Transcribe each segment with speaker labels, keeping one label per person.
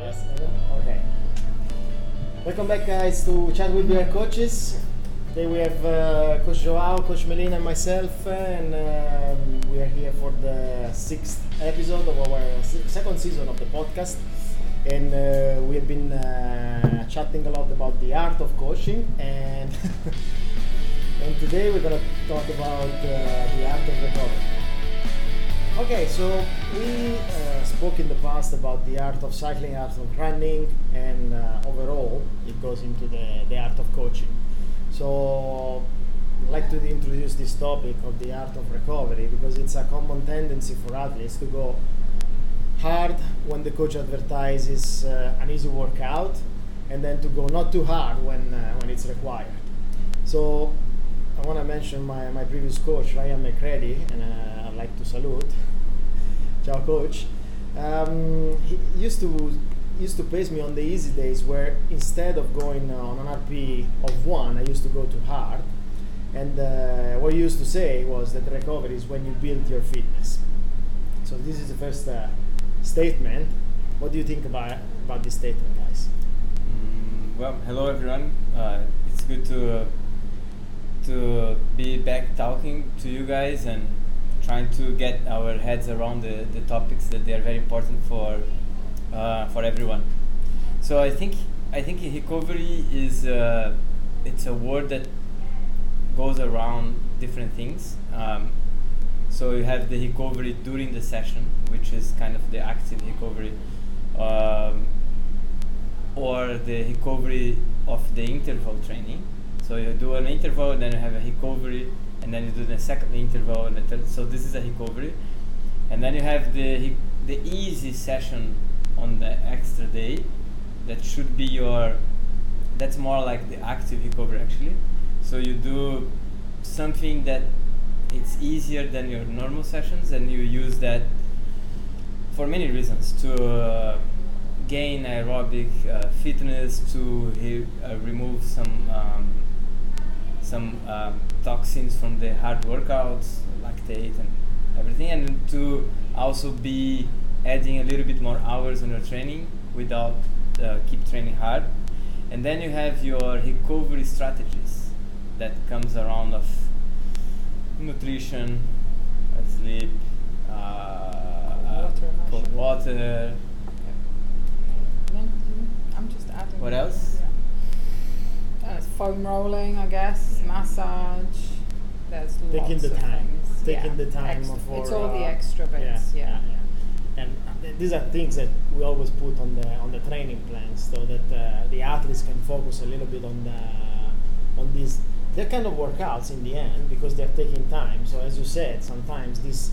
Speaker 1: Okay. Welcome back, guys, to Chat with BR Coaches. Today we have uh, Coach Joao, Coach Melina, and myself, and um, we are here for the sixth episode of our second season of the podcast. And uh, we have been uh, chatting a lot about the art of coaching, and and today we're gonna talk about uh, the art of recovery. Okay, so we uh, spoke in the past about the art of cycling, art of running, and uh, overall it goes into the, the art of coaching. So I'd like to introduce this topic of the art of recovery because it's a common tendency for athletes to go hard when the coach advertises uh, an easy workout and then to go not too hard when, uh, when it's required. So I want to mention my, my previous coach, Ryan McCready, and uh, I'd like to salute. Ciao, coach. Um, he used to used to pace me on the easy days where instead of going on an RP of one, I used to go to hard. And uh, what he used to say was that recovery is when you build your fitness. So this is the first uh, statement. What do you think about about this statement, guys?
Speaker 2: Mm, well, hello everyone. Uh, it's good to to be back talking to you guys and trying to get our heads around the, the topics that they are very important for uh, for everyone. So I think I think recovery is uh, it's a word that goes around different things. Um, so you have the recovery during the session, which is kind of the active recovery. Um, or the recovery of the interval training. So you do an interval, then you have a recovery, and then you do the second interval, and the third. So this is a recovery, and then you have the the easy session on the extra day. That should be your. That's more like the active recovery actually. So you do something that it's easier than your normal sessions, and you use that for many reasons to. Uh, gain aerobic uh, fitness to he, uh, remove some um, some uh, toxins from the hard workouts, lactate and everything, and to also be adding a little bit more hours on your training without uh, keep training hard. And then you have your recovery strategies that comes around of nutrition, sleep,
Speaker 3: Water,
Speaker 2: cold water,
Speaker 3: I'm just adding.
Speaker 2: What else?
Speaker 3: Yeah. It's foam rolling, I guess. Massage. There's
Speaker 1: Taking
Speaker 3: lots
Speaker 1: the
Speaker 3: of
Speaker 1: time.
Speaker 3: things.
Speaker 1: Taking
Speaker 3: Yeah,
Speaker 1: the time
Speaker 3: extra-
Speaker 1: for,
Speaker 3: It's all the
Speaker 1: uh,
Speaker 3: extra bits. Yeah.
Speaker 1: And uh, th- these are things that we always put on the on the training plans, so that uh, the athletes can focus a little bit on the on these. They're kind of workouts in the end because they're taking time. So as you said, sometimes these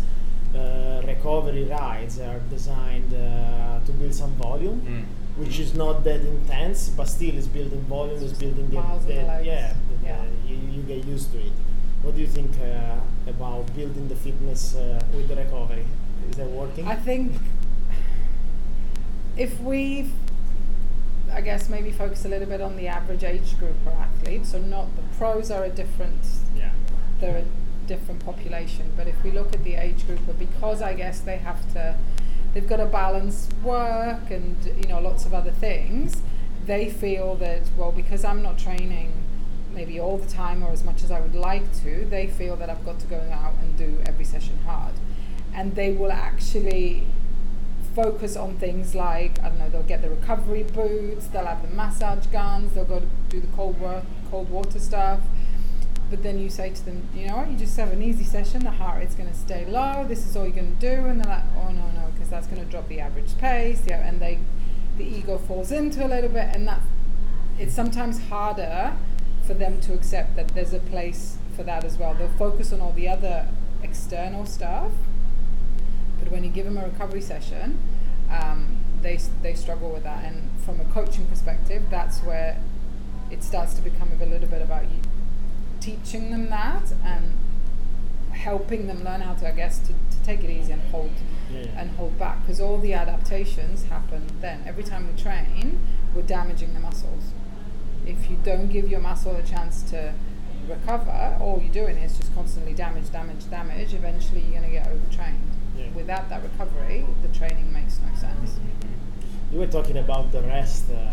Speaker 1: uh, recovery rides are designed uh, to build some volume,
Speaker 2: Mm.
Speaker 1: Which is not that intense, but still is building volume, is building the, the yeah, the-
Speaker 3: Yeah.
Speaker 1: the- you, you get used to it. What do you think uh, about building the fitness uh, with the recovery? Is that working?
Speaker 3: I think if we, I guess, maybe focus a little bit on the average age group or athletes, so not the pros are a different
Speaker 1: yeah.
Speaker 3: they're a different population. But if we look at the age group, but because I guess they have to, they've got to balance work and you know lots of other things. They feel that well, because I'm not training maybe all the time or as much as I would like to, they feel that I've got to go out and do every session hard, and they will actually focus on things like I don't know they'll get the recovery boots, they'll have the massage guns, they'll go to do the cold work, cold water stuff. But then you say to them, you know what, you just have an easy session, the heart rate's going to stay low, this is all you're going to do, and they're like, oh no, no, because that's going to drop the average pace, yeah, and they, the ego falls into a little bit, and that's, it's sometimes harder for them to accept that there's a place for that as well. They'll focus on all the other external stuff, but when you give them a recovery session, um, they, they struggle with that, and from a coaching perspective, that's where it starts to become a little bit about you teaching them that and helping them learn how to, I guess, to, to take it easy and hold
Speaker 1: Yeah.
Speaker 3: and hold back because all the adaptations happen then. Every time we train, we're damaging the muscles. If you don't give your muscle a chance to recover, all you're doing is just constantly damage, damage, damage. Eventually, you're going to get overtrained.
Speaker 1: Yeah.
Speaker 3: Without that recovery, the training makes no sense.
Speaker 1: You were talking about the rest uh,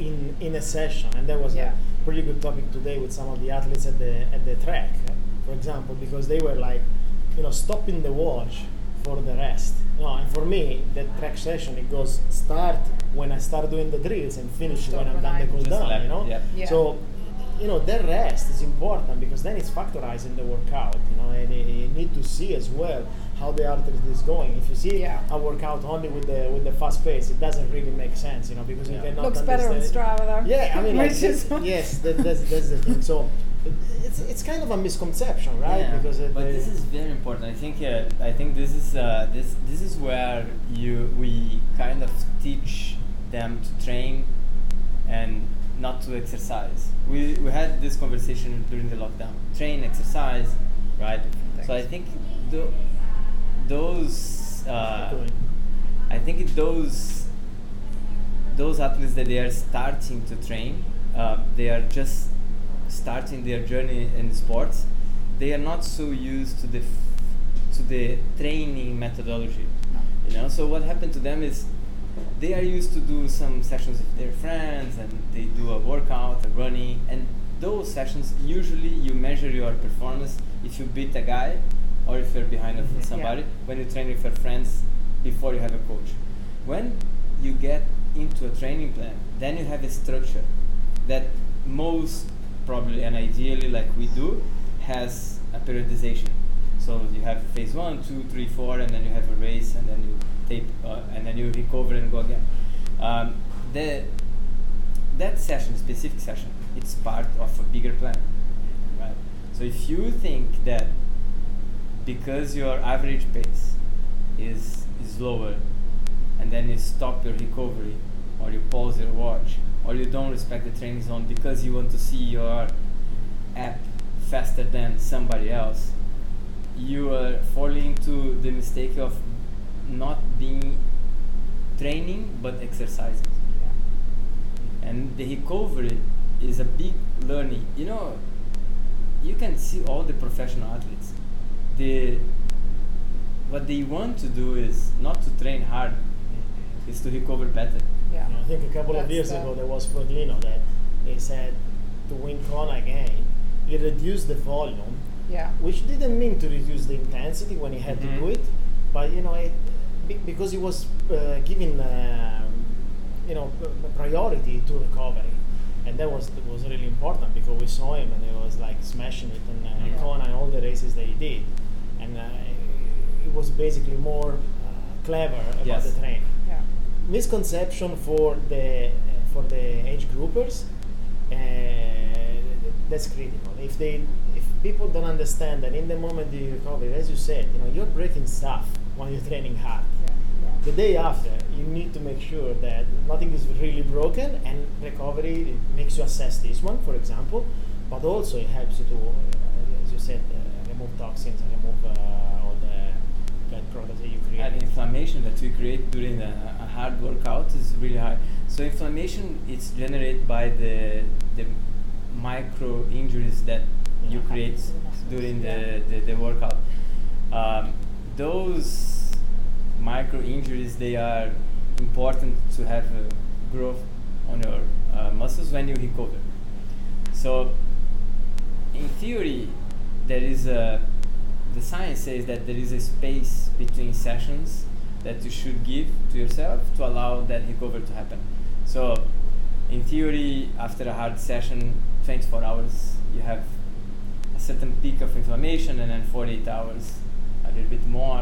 Speaker 1: in in a session, and that was
Speaker 3: Yeah.
Speaker 1: a pretty good topic today with some of the athletes at the at the track, for example, because they were like, you know, stopping the watch for the rest. You know, and for me, the track session it goes start when I start doing the drills and finish
Speaker 3: Stop
Speaker 1: when I'm done
Speaker 3: I-
Speaker 1: the cool down.
Speaker 2: let
Speaker 1: You know,
Speaker 2: yeah.
Speaker 3: Yeah.
Speaker 1: so you know the rest is important because then it's factorizing the workout. You know, and you, you need to see as well how the artery is going. If you see
Speaker 3: Yeah.
Speaker 1: a workout only with the with the fast pace, it doesn't really make sense. You know, because you
Speaker 2: Yeah.
Speaker 1: cannot
Speaker 3: Looks better on Strava though.
Speaker 1: yeah, I mean, like, that- yes, that, that's, that's the thing. So it's, it's kind of a misconception, right?
Speaker 2: Yeah,
Speaker 1: Because it,
Speaker 2: but
Speaker 1: the-
Speaker 2: this is very important. I think uh, I think this is uh, this this is where you we kind of teach them to train and not to exercise. We we had this conversation during the lockdown. Train, exercise, right? So I think tho- those uh. I think those those athletes that they are starting to train, uh, they are just starting their journey in sports. They are not so used to the f- to the training methodology, you know. So what happened to them is they are used to do some sessions with their friends and they do a workout, a running, and those sessions usually you measure your performance if you beat a guy or if you're behind
Speaker 1: Mhm.
Speaker 2: somebody
Speaker 3: Yeah.
Speaker 2: when you train with your friends before you have a coach. When you get into a training plan, then you have a structure that most probably and ideally like we do has a periodization. So you have phase one, two, three, four, and then you have a race, and then you tape, uh, and then you recover and go again. Um, the that session, specific session, it's part of a bigger plan, right? So if you think that because your average pace is is lower, and then you stop your recovery, or you pause your watch, or you don't respect the training zone because you want to see your app faster than somebody else, you are falling into the mistake of not being training but exercising. And the recovery is a big learning. You know you can see all the professional athletes the what they want to do is not to train hard is to recover better
Speaker 3: Yeah.
Speaker 1: You know, I think a couple of years
Speaker 3: the-
Speaker 1: ago there was Frodeno that he said to win Kona again, he reduced the volume,
Speaker 3: Yeah.
Speaker 1: which didn't mean to reduce the intensity when he had
Speaker 2: Mhm.
Speaker 1: to do it, but you know, it, because he was uh, giving um, you know p- p- priority to recovery, and that was was really important because we saw him and he was like smashing it in, uh,
Speaker 2: Yeah.
Speaker 1: Kona and all the races that he did, and uh, it was basically more uh, clever about
Speaker 2: Yes.
Speaker 1: the training
Speaker 3: Yeah.
Speaker 1: misconception for the uh, for the age groupers uh, that's critical if they if people don't understand that in the moment you recover as you said you know you're breaking stuff when you're training hard
Speaker 3: Yeah.
Speaker 1: the day after you need to make sure that nothing is really broken and recovery makes you assess this one for example but also it helps you to uh, as you said uh, remove toxins and remove uh, all the bad products that you create
Speaker 2: and inflammation that we create during a, a hard workout is really high. So inflammation is generated by the the micro injuries that you create
Speaker 3: To the muscles,
Speaker 2: during
Speaker 3: yeah.
Speaker 2: the, the, the workout. Um, those micro injuries they are important to have uh, growth on your uh, muscles when you recover. So in theory, there is a the science says that there is a space between sessions that you should give to yourself to allow that recovery to happen. So, in theory, after a hard session, 24 hours, you have a certain peak of inflammation, and then 48 hours, a little bit more.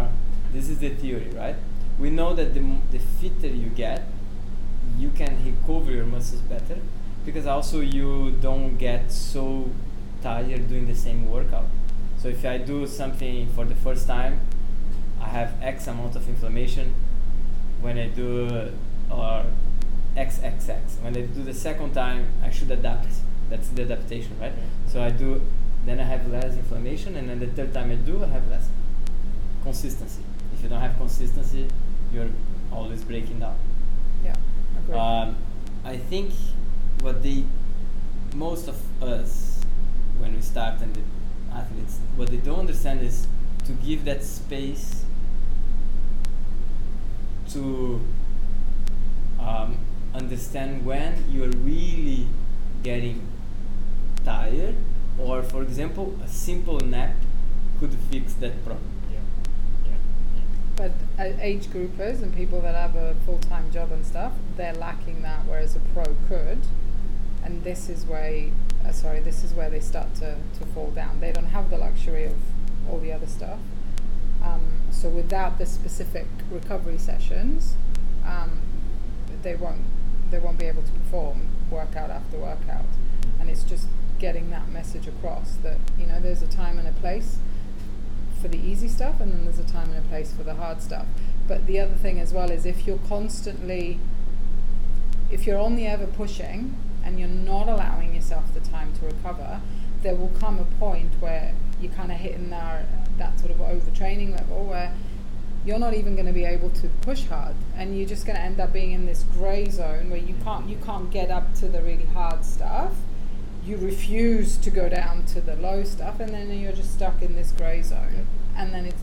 Speaker 2: This is the theory, right? We know that the, the fitter you get, you can recover your muscles better because also you don't get so tired doing the same workout. So if I do something for the first time, I have X amount of inflammation. When I do or XXX. When I do the second time, I should adapt. That's the adaptation, right? So I do, then I have less inflammation, and then the third time I do, I have less consistency. If you don't have consistency, you're always breaking down.
Speaker 3: Yeah. Agree.
Speaker 2: Um, I think what they, most of us, when we start and the athletes, what they don't understand is to give that space to uh, understand when you're really getting tired, or for example, a simple nap could fix that problem.
Speaker 1: Yeah. Yeah.
Speaker 3: But uh, age groupers and people that have a full time job and stuff, they're lacking that, whereas a pro could. And this is where, uh, sorry, this is where they start to, to fall down. They don't have the luxury of all the other stuff. Um, so without the specific recovery sessions, um, they won't they won't be able to perform workout after workout. And it's just getting that message across that you know there's a time and a place for the easy stuff, and then there's a time and a place for the hard stuff. But the other thing as well is if you're constantly if you're on the ever pushing and you're not allowing yourself the time to recover, there will come a point where you're kind of hitting that, that sort of overtraining level where you're not even going to be able to push hard and you're just going to end up being in this gray zone where you mm. can't you can't get up to the really hard stuff. You refuse to go down to the low stuff and then you're just stuck in this gray zone. And then it's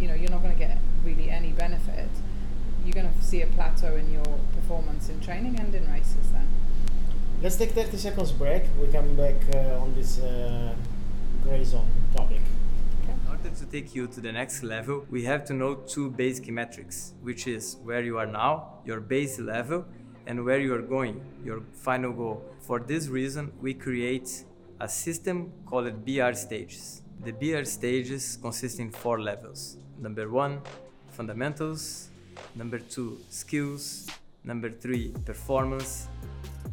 Speaker 3: you know you're not going to get really any benefit. You're going to see a plateau in your performance in training and in races then
Speaker 1: Let's take 30 seconds break. We come back uh, on this uh, gray zone topic.
Speaker 3: okay
Speaker 2: In order to take you to the next level, we have to know two basic metrics, which is where you are now, your base level, and where you are going, your final goal. For this reason, we create a system called BR stages. The BR stages consist in four levels. Number one, fundamentals. Number two, skills. Number three, performance.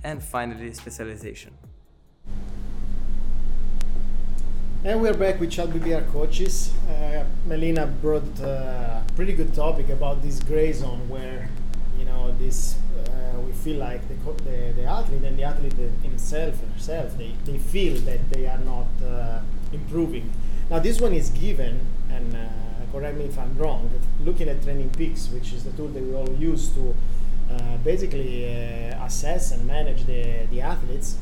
Speaker 2: And finally, specialization.
Speaker 1: And we're back with Child BBR coaches. Uh, Melina brought uh, a pretty good topic about this gray zone where, you know, this uh, we feel like the, co- the, the athlete and the athlete himself herself, they, they feel that they are not uh, improving. Now, this one is given, and uh, correct me if I'm wrong, looking at Training Peaks, which is the tool that we all use to basically uh, assess and manage the, the athletes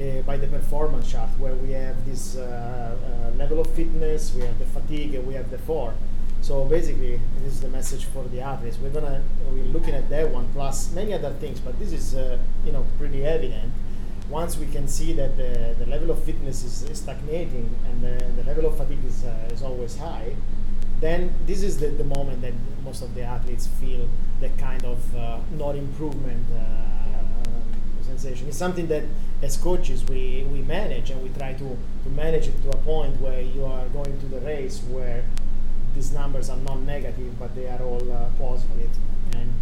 Speaker 1: uh, by the performance chart, where we have this uh, uh, level of fitness, we have the fatigue, and we have the four. So basically, this is the message for the athletes. We're gonna we're looking at that one plus many other things, but this is uh, you know pretty evident. Once we can see that the, the level of fitness is, is stagnating and the, the level of fatigue is, uh, is always high, then this is the, the moment that most of the athletes feel that kind of uh, not improvement uh, sensation. It's something that as coaches we, we manage and we try to, to manage it to a point where you are going to the race where these numbers are not negative but they are all uh, positive. And,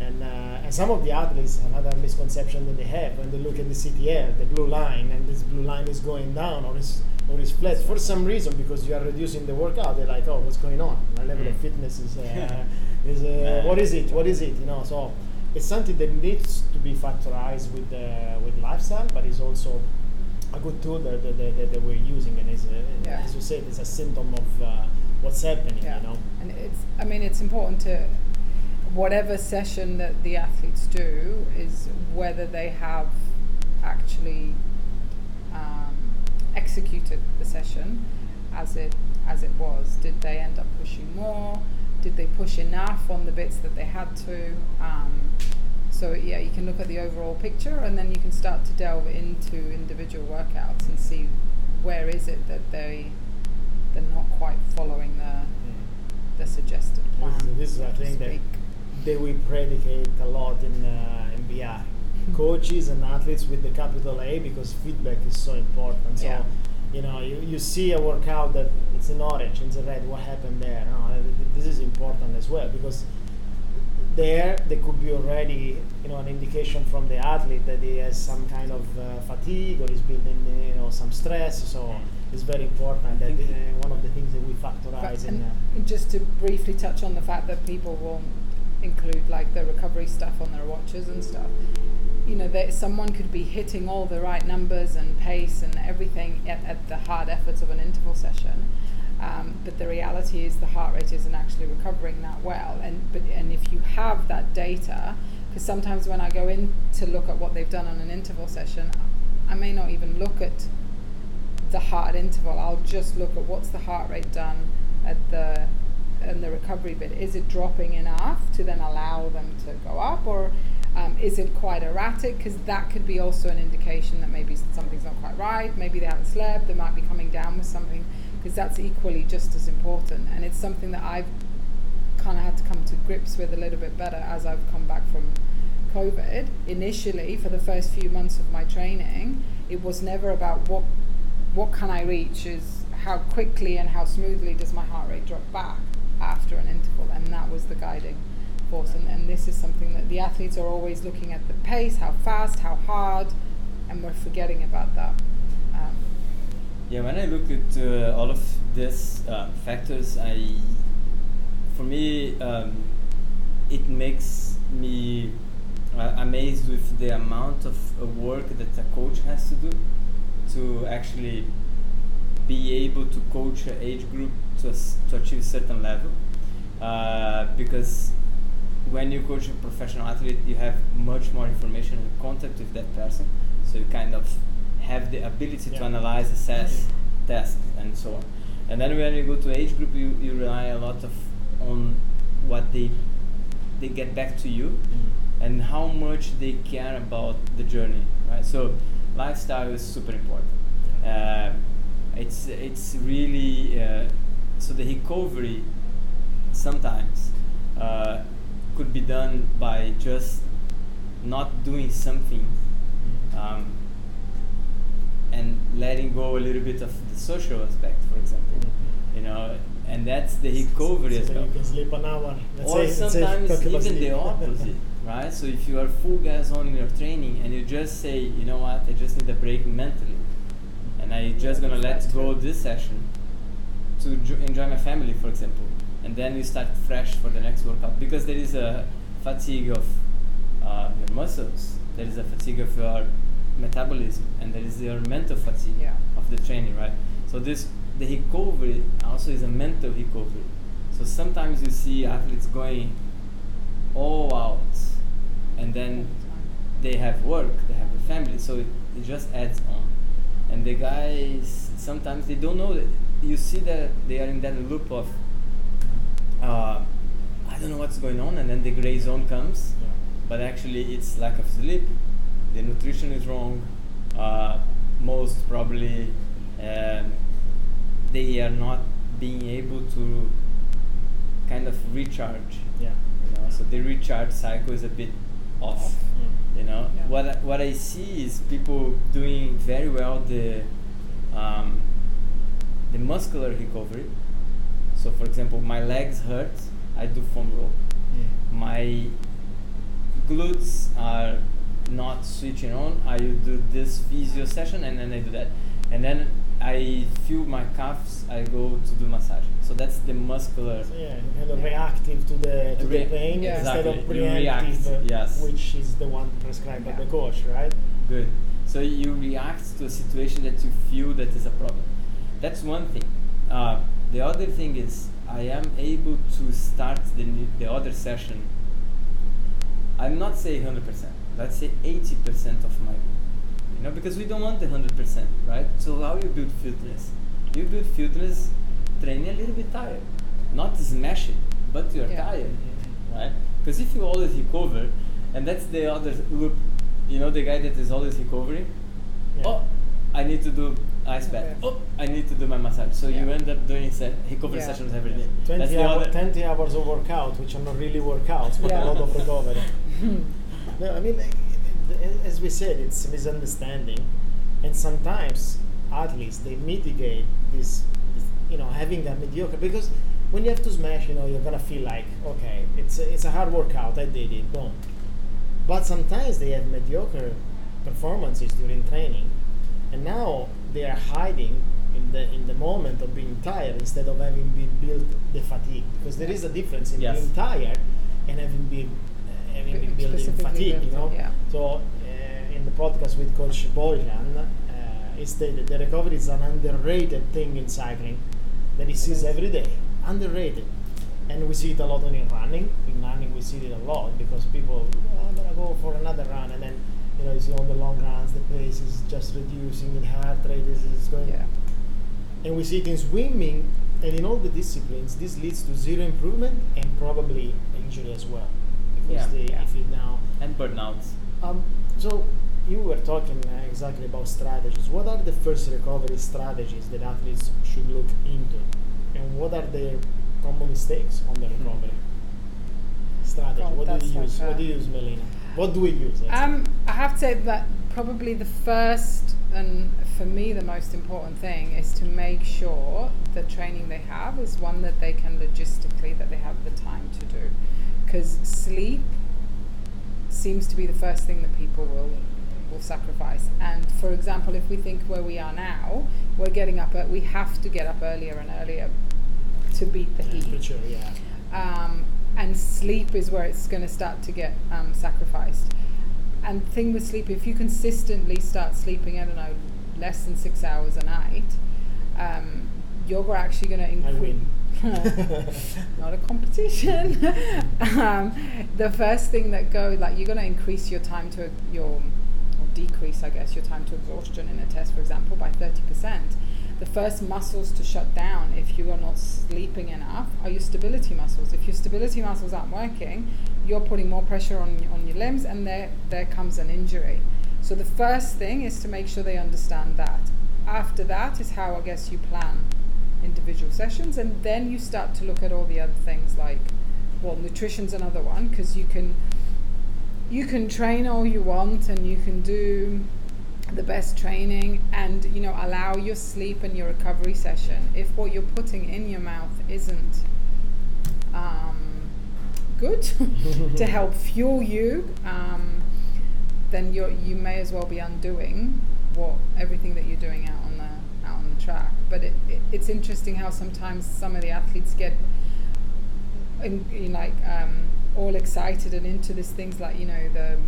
Speaker 1: and, uh, and some of the athletes, have another misconception that they have when they look at the CTL, the blue line, and this blue line is going down or is, or is flat for some reason because you are reducing the workout, they're like, oh, what's going on? My level of
Speaker 2: Mm.
Speaker 1: fitness is, uh, is uh, what is it? What is it? You know, so it's something that needs to be factorized with uh, with lifestyle, but it's also a good tool that, that, that, that we're using, and is uh,
Speaker 3: Yeah.
Speaker 1: as you said, it's a symptom of uh, what's happening.
Speaker 3: Yeah.
Speaker 1: You know.
Speaker 3: And it's, I mean, it's important to, whatever session that the athletes do, is whether they have actually executed the session as it as it was. Did they end up pushing more? Did they push enough on the bits that they had to? Um, so yeah, you can look at the overall picture, and then you can start to delve into individual workouts and see where is it that they they're not quite following the the suggested plan.
Speaker 1: This is- this is a
Speaker 3: so
Speaker 1: thing that-
Speaker 3: speak.
Speaker 1: that we predicate a lot in uh, in BR. Coaches and athletes with the capital A because feedback is so important. So
Speaker 3: Yeah.
Speaker 1: You know you, you see a workout that it's in orange, it's in red. What happened there? No, th- th- this is important as well because there there could be already you know an indication from the athlete that he has some kind of uh, fatigue or he's building you know some stress. So it's very important that uh, one of the things that we
Speaker 3: But-
Speaker 1: factorize in.
Speaker 3: and
Speaker 1: Uh,
Speaker 3: just to briefly touch on the fact that people will include like the recovery stuff on their watches and stuff. You know, that someone could be hitting all the right numbers and pace and everything at, at the hard efforts of an interval session, um, but the reality is the heart rate isn't actually recovering that well. And but and if you have that data, because sometimes when I go in to look at what they've done on an interval session, I may not even look at the hard interval. I'll just look at what's the heart rate done at the and the recovery bit. Is it dropping enough to then allow them to go up, or um, is it quite erratic? Because that could be also an indication that maybe something's not quite right. Maybe they haven't slept. They might be coming down with something. Because that's equally just as important. And it's something that I've kind of had to come to grips with a little bit better as I've come back from COVID. Initially, for the first few months of my training, it was never about what what can I reach. Is how quickly and how smoothly does my heart rate drop back after an interval, and that was the guiding force. And, and this is something that the athletes are always looking at the pace, how fast, how hard, and we're forgetting about that. Um,
Speaker 2: Yeah, when I look at uh, all of these uh, factors, I, for me, um, it makes me uh, amazed with the amount of uh, work that a coach has to do to actually be able to coach an age group to, to achieve a certain level. Uh, because when you coach a professional athlete, you have much more information and contact with that person, so you kind of have the ability to analyze, assess, test, and so on. And then when you go to age group, you, you rely a lot of on what they they get back to you and how much they care about the journey, right? So lifestyle is super important. Uh, it's it's really uh, so the recovery sometimes uh, could be done by just not doing something um, and letting go a little bit of the social aspect, for example. You know, and that's the recovery as
Speaker 1: so
Speaker 2: well
Speaker 1: you can sleep an hour. Let's
Speaker 2: or
Speaker 1: say,
Speaker 2: sometimes even
Speaker 1: sleep.
Speaker 2: the opposite right so if you are full gas on in your training and you just say you know what i just need a break mentally and i just gonna let go this session to jo- enjoy my family for example and then you start fresh for the next workout because there is a fatigue of uh, your muscles. There is a fatigue of your metabolism and there is your mental fatigue
Speaker 3: Yeah.
Speaker 2: of the training right? So this the recovery also is a mental recovery. So sometimes you see athletes going all out and then they have work they have a family so it, it just adds on. And the guys sometimes they don't know that you see that they are in that loop of uh, i don't know what's going on and then the gray zone comes
Speaker 1: Yeah.
Speaker 2: but actually it's lack of sleep the nutrition is wrong uh, most probably um, they are not being able to kind of recharge
Speaker 1: Yeah.
Speaker 2: you know so the recharge cycle is a bit off
Speaker 1: Mm.
Speaker 2: you know
Speaker 3: Yeah.
Speaker 2: what I, what I see is people doing very well the um, the muscular recovery so for example my legs hurt I do foam roll
Speaker 1: Mm.
Speaker 2: my glutes are not switching on I do this physio session and then I do that and then I feel my calves I go to do massage so that's the muscular
Speaker 1: So yeah, kind of reactive to the to
Speaker 2: Re-
Speaker 1: the pain
Speaker 3: Yeah.
Speaker 1: instead of
Speaker 2: Exactly, you react,
Speaker 1: preemptive, uh,
Speaker 2: yes.
Speaker 1: which is the one prescribed by the coach, right?
Speaker 2: Good. So you react to a situation that you feel that is a problem. That's one thing. Uh, the other thing is I am able to start the new, the other session. I'm not saying hundred percent. Let's say eighty percent of my, you know, because we don't want the hundred percent, right? So how you build fitness? You build fitness, training a little bit tired, not smash it, but you're
Speaker 3: Yeah.
Speaker 2: tired right? Because if you always recover, and that's the other loop, you know, the guy that is always recovering.
Speaker 1: Yeah.
Speaker 2: Oh, I need to do ice bath. Oh, I need to do my massage. So you end up doing se- recovery
Speaker 3: Yeah.
Speaker 2: sessions every day.
Speaker 1: 20,
Speaker 2: That's
Speaker 1: hour, 20 hours of workout, which are not really workouts, but
Speaker 3: Yeah.
Speaker 1: a lot of recovery. no, I mean, like, it- it- as we said, it's a misunderstanding, and sometimes athletes they mitigate this, this, you know, having that mediocre because when you have to smash, you know, you're gonna feel like, okay, it's a, it's a hard workout, I did it, boom. But sometimes they have mediocre performances during training, and now they are hiding in the in the moment of being tired instead of having been built the fatigue. Because there is a difference in
Speaker 2: Yes.
Speaker 1: being tired and having been uh, having been building
Speaker 3: Specifically
Speaker 1: fatigue. You know.
Speaker 3: yeah.
Speaker 1: So uh, in the podcast with Coach Bojan, uh, he stated the recovery is an underrated thing in cycling that he sees every day. Underrated. And we see it a lot in running. In running, we see it a lot because people, "Oh, I'm gonna go for another run, and then you know you see on the long runs the pace is just reducing, the heart rate is, is going.
Speaker 3: Yeah.
Speaker 1: And we see it in swimming and in all the disciplines. This leads to zero improvement and probably injury as well, because
Speaker 2: Yeah.
Speaker 1: they,
Speaker 3: Yeah.
Speaker 1: if you now
Speaker 2: and burnouts.
Speaker 1: um, so you were talking uh, exactly about strategies. What are the first recovery strategies that athletes should look into, and what are the common mistakes on the recovery strategy?
Speaker 3: God,
Speaker 1: what do
Speaker 3: that's
Speaker 1: you use? what do you use, Melina? What do we use?
Speaker 3: Um, I have to say that probably the first and for me the most important thing is to make sure the training they have is one that they can logistically that they have the time to do, because sleep seems to be the first thing that people will will sacrifice. And for example, if we think where we are now, we're getting up. At, we have to get up earlier and earlier to beat the heat
Speaker 1: Temperature, yeah.
Speaker 3: um, and sleep is where it's going to start to get um, sacrificed. And the thing with sleep, if you consistently start sleeping, I don't know, less than six hours a night, um, you're actually going to
Speaker 1: I
Speaker 3: increase.
Speaker 1: win.
Speaker 3: Not a competition. um, the first thing that goes, like, you're going to increase your time to your, or decrease, I guess, your time to exhaustion in a test, for example, by 30%. The first muscles to shut down if you are not sleeping enough are your stability muscles. If your stability muscles aren't working, you're putting more pressure on, on your limbs and there, there comes an injury. So the first thing is to make sure they understand that. After that is how I guess you plan individual sessions and then you start to look at all the other things like well nutrition's another one because you can you can train all you want and you can do the best training and you know allow your sleep and your recovery session if what you're putting in your mouth isn't um, good to help fuel you um, then you you may as well be undoing what everything that you're doing out on the out on the track. But it, it, it's interesting how sometimes some of the athletes get in, in like um, all excited and into these things like you know the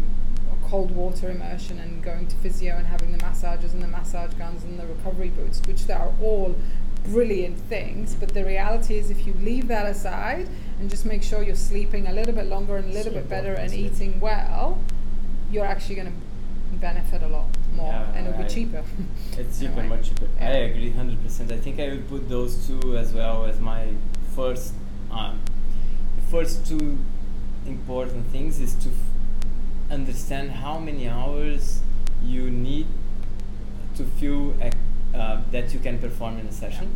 Speaker 3: cold water immersion and going to physio and having the massages and the massage guns and the recovery boots, which they are all brilliant things. But the reality is, if you leave that aside and just make sure you're sleeping a little bit longer and a little
Speaker 1: So
Speaker 3: bit better and
Speaker 1: sleep.
Speaker 3: eating well, you're actually going to benefit a lot more
Speaker 2: Yeah,
Speaker 3: and it'll
Speaker 2: I-
Speaker 3: be cheaper.
Speaker 2: It's cheaper,
Speaker 3: Anyway.
Speaker 2: much cheaper. I agree, hundred percent. I think I would put those two as well as my first. Um, the first two important things is to understand how many hours you need to feel uh, that you can perform in a session,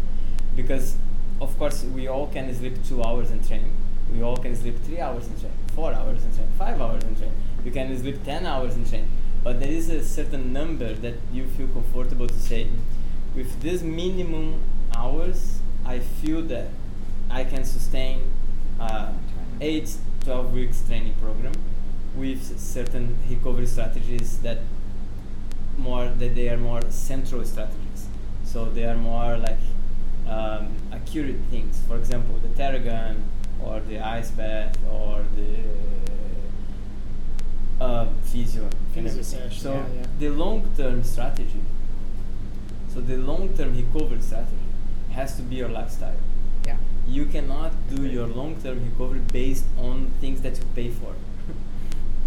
Speaker 2: because of course we all can sleep two hours in training. We all can sleep three hours in training, four hours in training, five hours in training. You can sleep ten hours in training, but there is a certain number that you feel comfortable to say. With this minimum hours, I feel that I can sustain uh, eight, 12 weeks training program with certain recovery strategies that more that they are more central strategies. So they are more like um, accurate things. For example, the Theragun or the ice bath or the uh, physio and
Speaker 1: Physio
Speaker 2: everything.
Speaker 1: session,
Speaker 2: So
Speaker 1: yeah, yeah.
Speaker 2: the long-term strategy. So the long-term recovery strategy has to be your lifestyle.
Speaker 3: yeah.
Speaker 2: You cannot do your long-term recovery based on things that you pay for.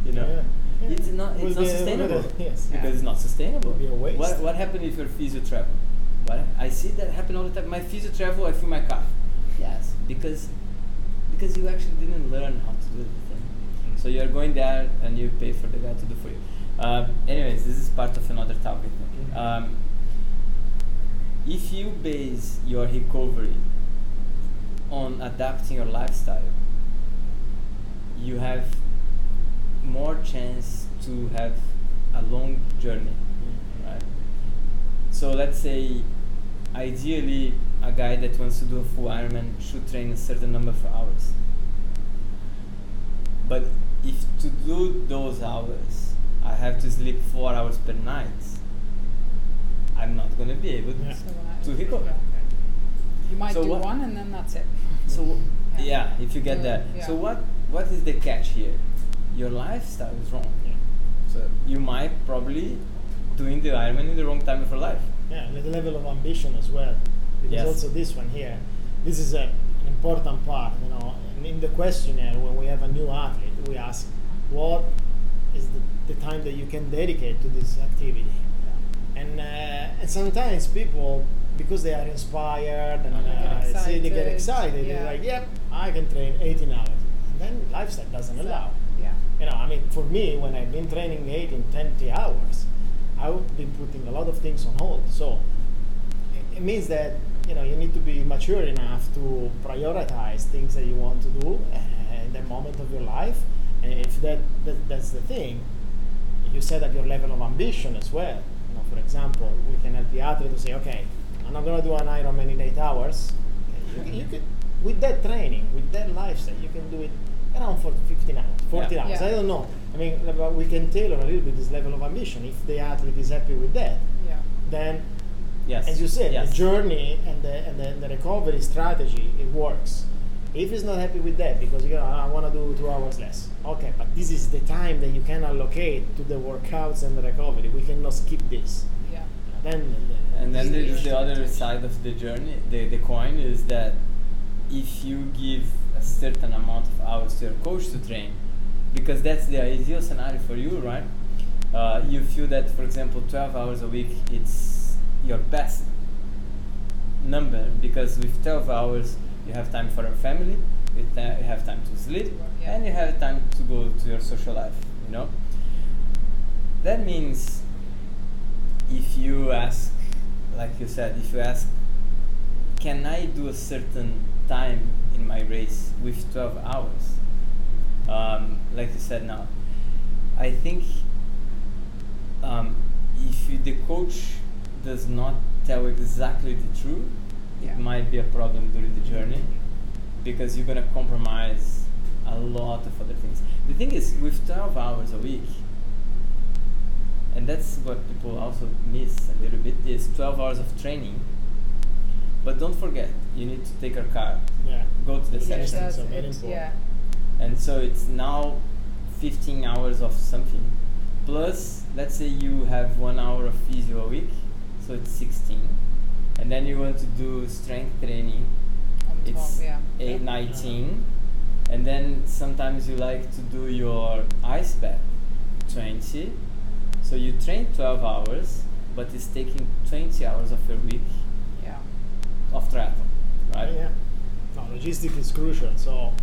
Speaker 2: You know,
Speaker 1: Yeah, yeah.
Speaker 2: it's not
Speaker 1: Will
Speaker 2: it's not
Speaker 1: be-
Speaker 2: sustainable
Speaker 1: be- yes.
Speaker 3: Yeah.
Speaker 2: because it's not sustainable.
Speaker 1: Will be a waste.
Speaker 2: What what happened if your physio travel? What I see that happen all the time. My physio travel, I feel my calf. Yes, because because you actually didn't learn how to do the thing. So you're going there and you pay for the guy to do for you. Uh, anyways, this is part of another topic.
Speaker 1: Mhm.
Speaker 2: Um, if you base your recovery on adapting your lifestyle, you have more chance to have a long journey, right? So let's say, ideally, a guy that wants to do a full Ironman should train a certain number of hours. But if to do those hours, I have to sleep four hours per night, I'm not gonna be able
Speaker 1: Yeah.
Speaker 2: to,
Speaker 3: So
Speaker 2: to recover.
Speaker 3: You might
Speaker 2: So
Speaker 3: do
Speaker 2: what-
Speaker 3: one and then that's it.
Speaker 2: So
Speaker 3: Yeah.
Speaker 2: yeah, if you get that.
Speaker 3: yeah.
Speaker 2: So what what is the catch here? Your lifestyle is wrong.
Speaker 1: Yeah.
Speaker 2: So you might probably doing the Ironman in the wrong time of your life.
Speaker 1: Yeah, and the level of ambition as well. Because
Speaker 2: Yes.
Speaker 1: also this one here, this is a, an important part. You know, and in the questionnaire when we have a new athlete, we ask, what is the, the time that you can dedicate to this activity? And uh, and sometimes people, because they are inspired and
Speaker 3: They get
Speaker 1: uh, they get
Speaker 3: excited, yeah.
Speaker 1: they're like, yep, I can train 18 hours. And then lifestyle doesn't allow. You know, I mean, for me, when I've been training 18, 20 hours, I've been putting a lot of things on hold. So it, means that you know you need to be mature enough to prioritize things that you want to do uh, in the moment of your life. And if that, that that's the thing, you set up your level of ambition as well. You know, for example, we can help the athlete to say, okay, I'm not going to do an Ironman in eight hours. You, you could, with that training, with that lifestyle, you can do it around for 15 hours, 14
Speaker 2: Yeah.
Speaker 1: hours.
Speaker 3: Yeah.
Speaker 1: I don't know. I mean, uh, but we can tailor a little bit this level of ambition. If the athlete is happy with that,
Speaker 3: Yeah.
Speaker 1: then,
Speaker 2: Yes.
Speaker 1: as you said,
Speaker 2: yes.
Speaker 1: the journey and the, and the, the recovery strategy, it works. If he's not happy with that because you know I want to do two hours less, okay, but this is the time that you can allocate to the workouts and the recovery. We cannot skip this.
Speaker 3: Yeah.
Speaker 1: Then,
Speaker 2: And then there is the
Speaker 3: Yeah.
Speaker 2: other side of the journey, the, the coin is that if you give a certain amount of hours to your coach to train, because that's the ideal scenario for you, right? Uh, you feel that, for example, 12 hours a week, it's your best number because with 12 hours you have time for your family, you, ta- you have time to sleep,
Speaker 3: Yeah.
Speaker 2: and you have time to go to your social life, you know? That means if you ask, like you said, if you ask, can I do a certain time in my race with 12 hours? Um, like you said now, I think um, if you, the coach does not tell exactly the truth,
Speaker 3: Yeah.
Speaker 2: it might be a problem during the journey because you're gonna compromise a lot of other things. The thing is, with 12 hours a week, and that's what people also miss a little bit, is 12 hours of training. But don't forget, you need to take your car,
Speaker 1: yeah.
Speaker 2: go to the
Speaker 1: Yeah,
Speaker 2: session,
Speaker 1: that's
Speaker 3: does,
Speaker 1: a
Speaker 3: it- yeah.
Speaker 2: And so it's now 15 hours of something. Plus, let's say you have one hour of physio a week, so it's 16. And then you want to do strength training,
Speaker 3: On top,
Speaker 2: it's
Speaker 3: yeah.
Speaker 2: 8, 19. And then sometimes you like to do your ice bath, 20. So you train 12 hours, but it's taking 20 hours of your week
Speaker 3: Yeah.
Speaker 2: of triathlon, right?
Speaker 1: Yeah. No, logistics is crucial. So it,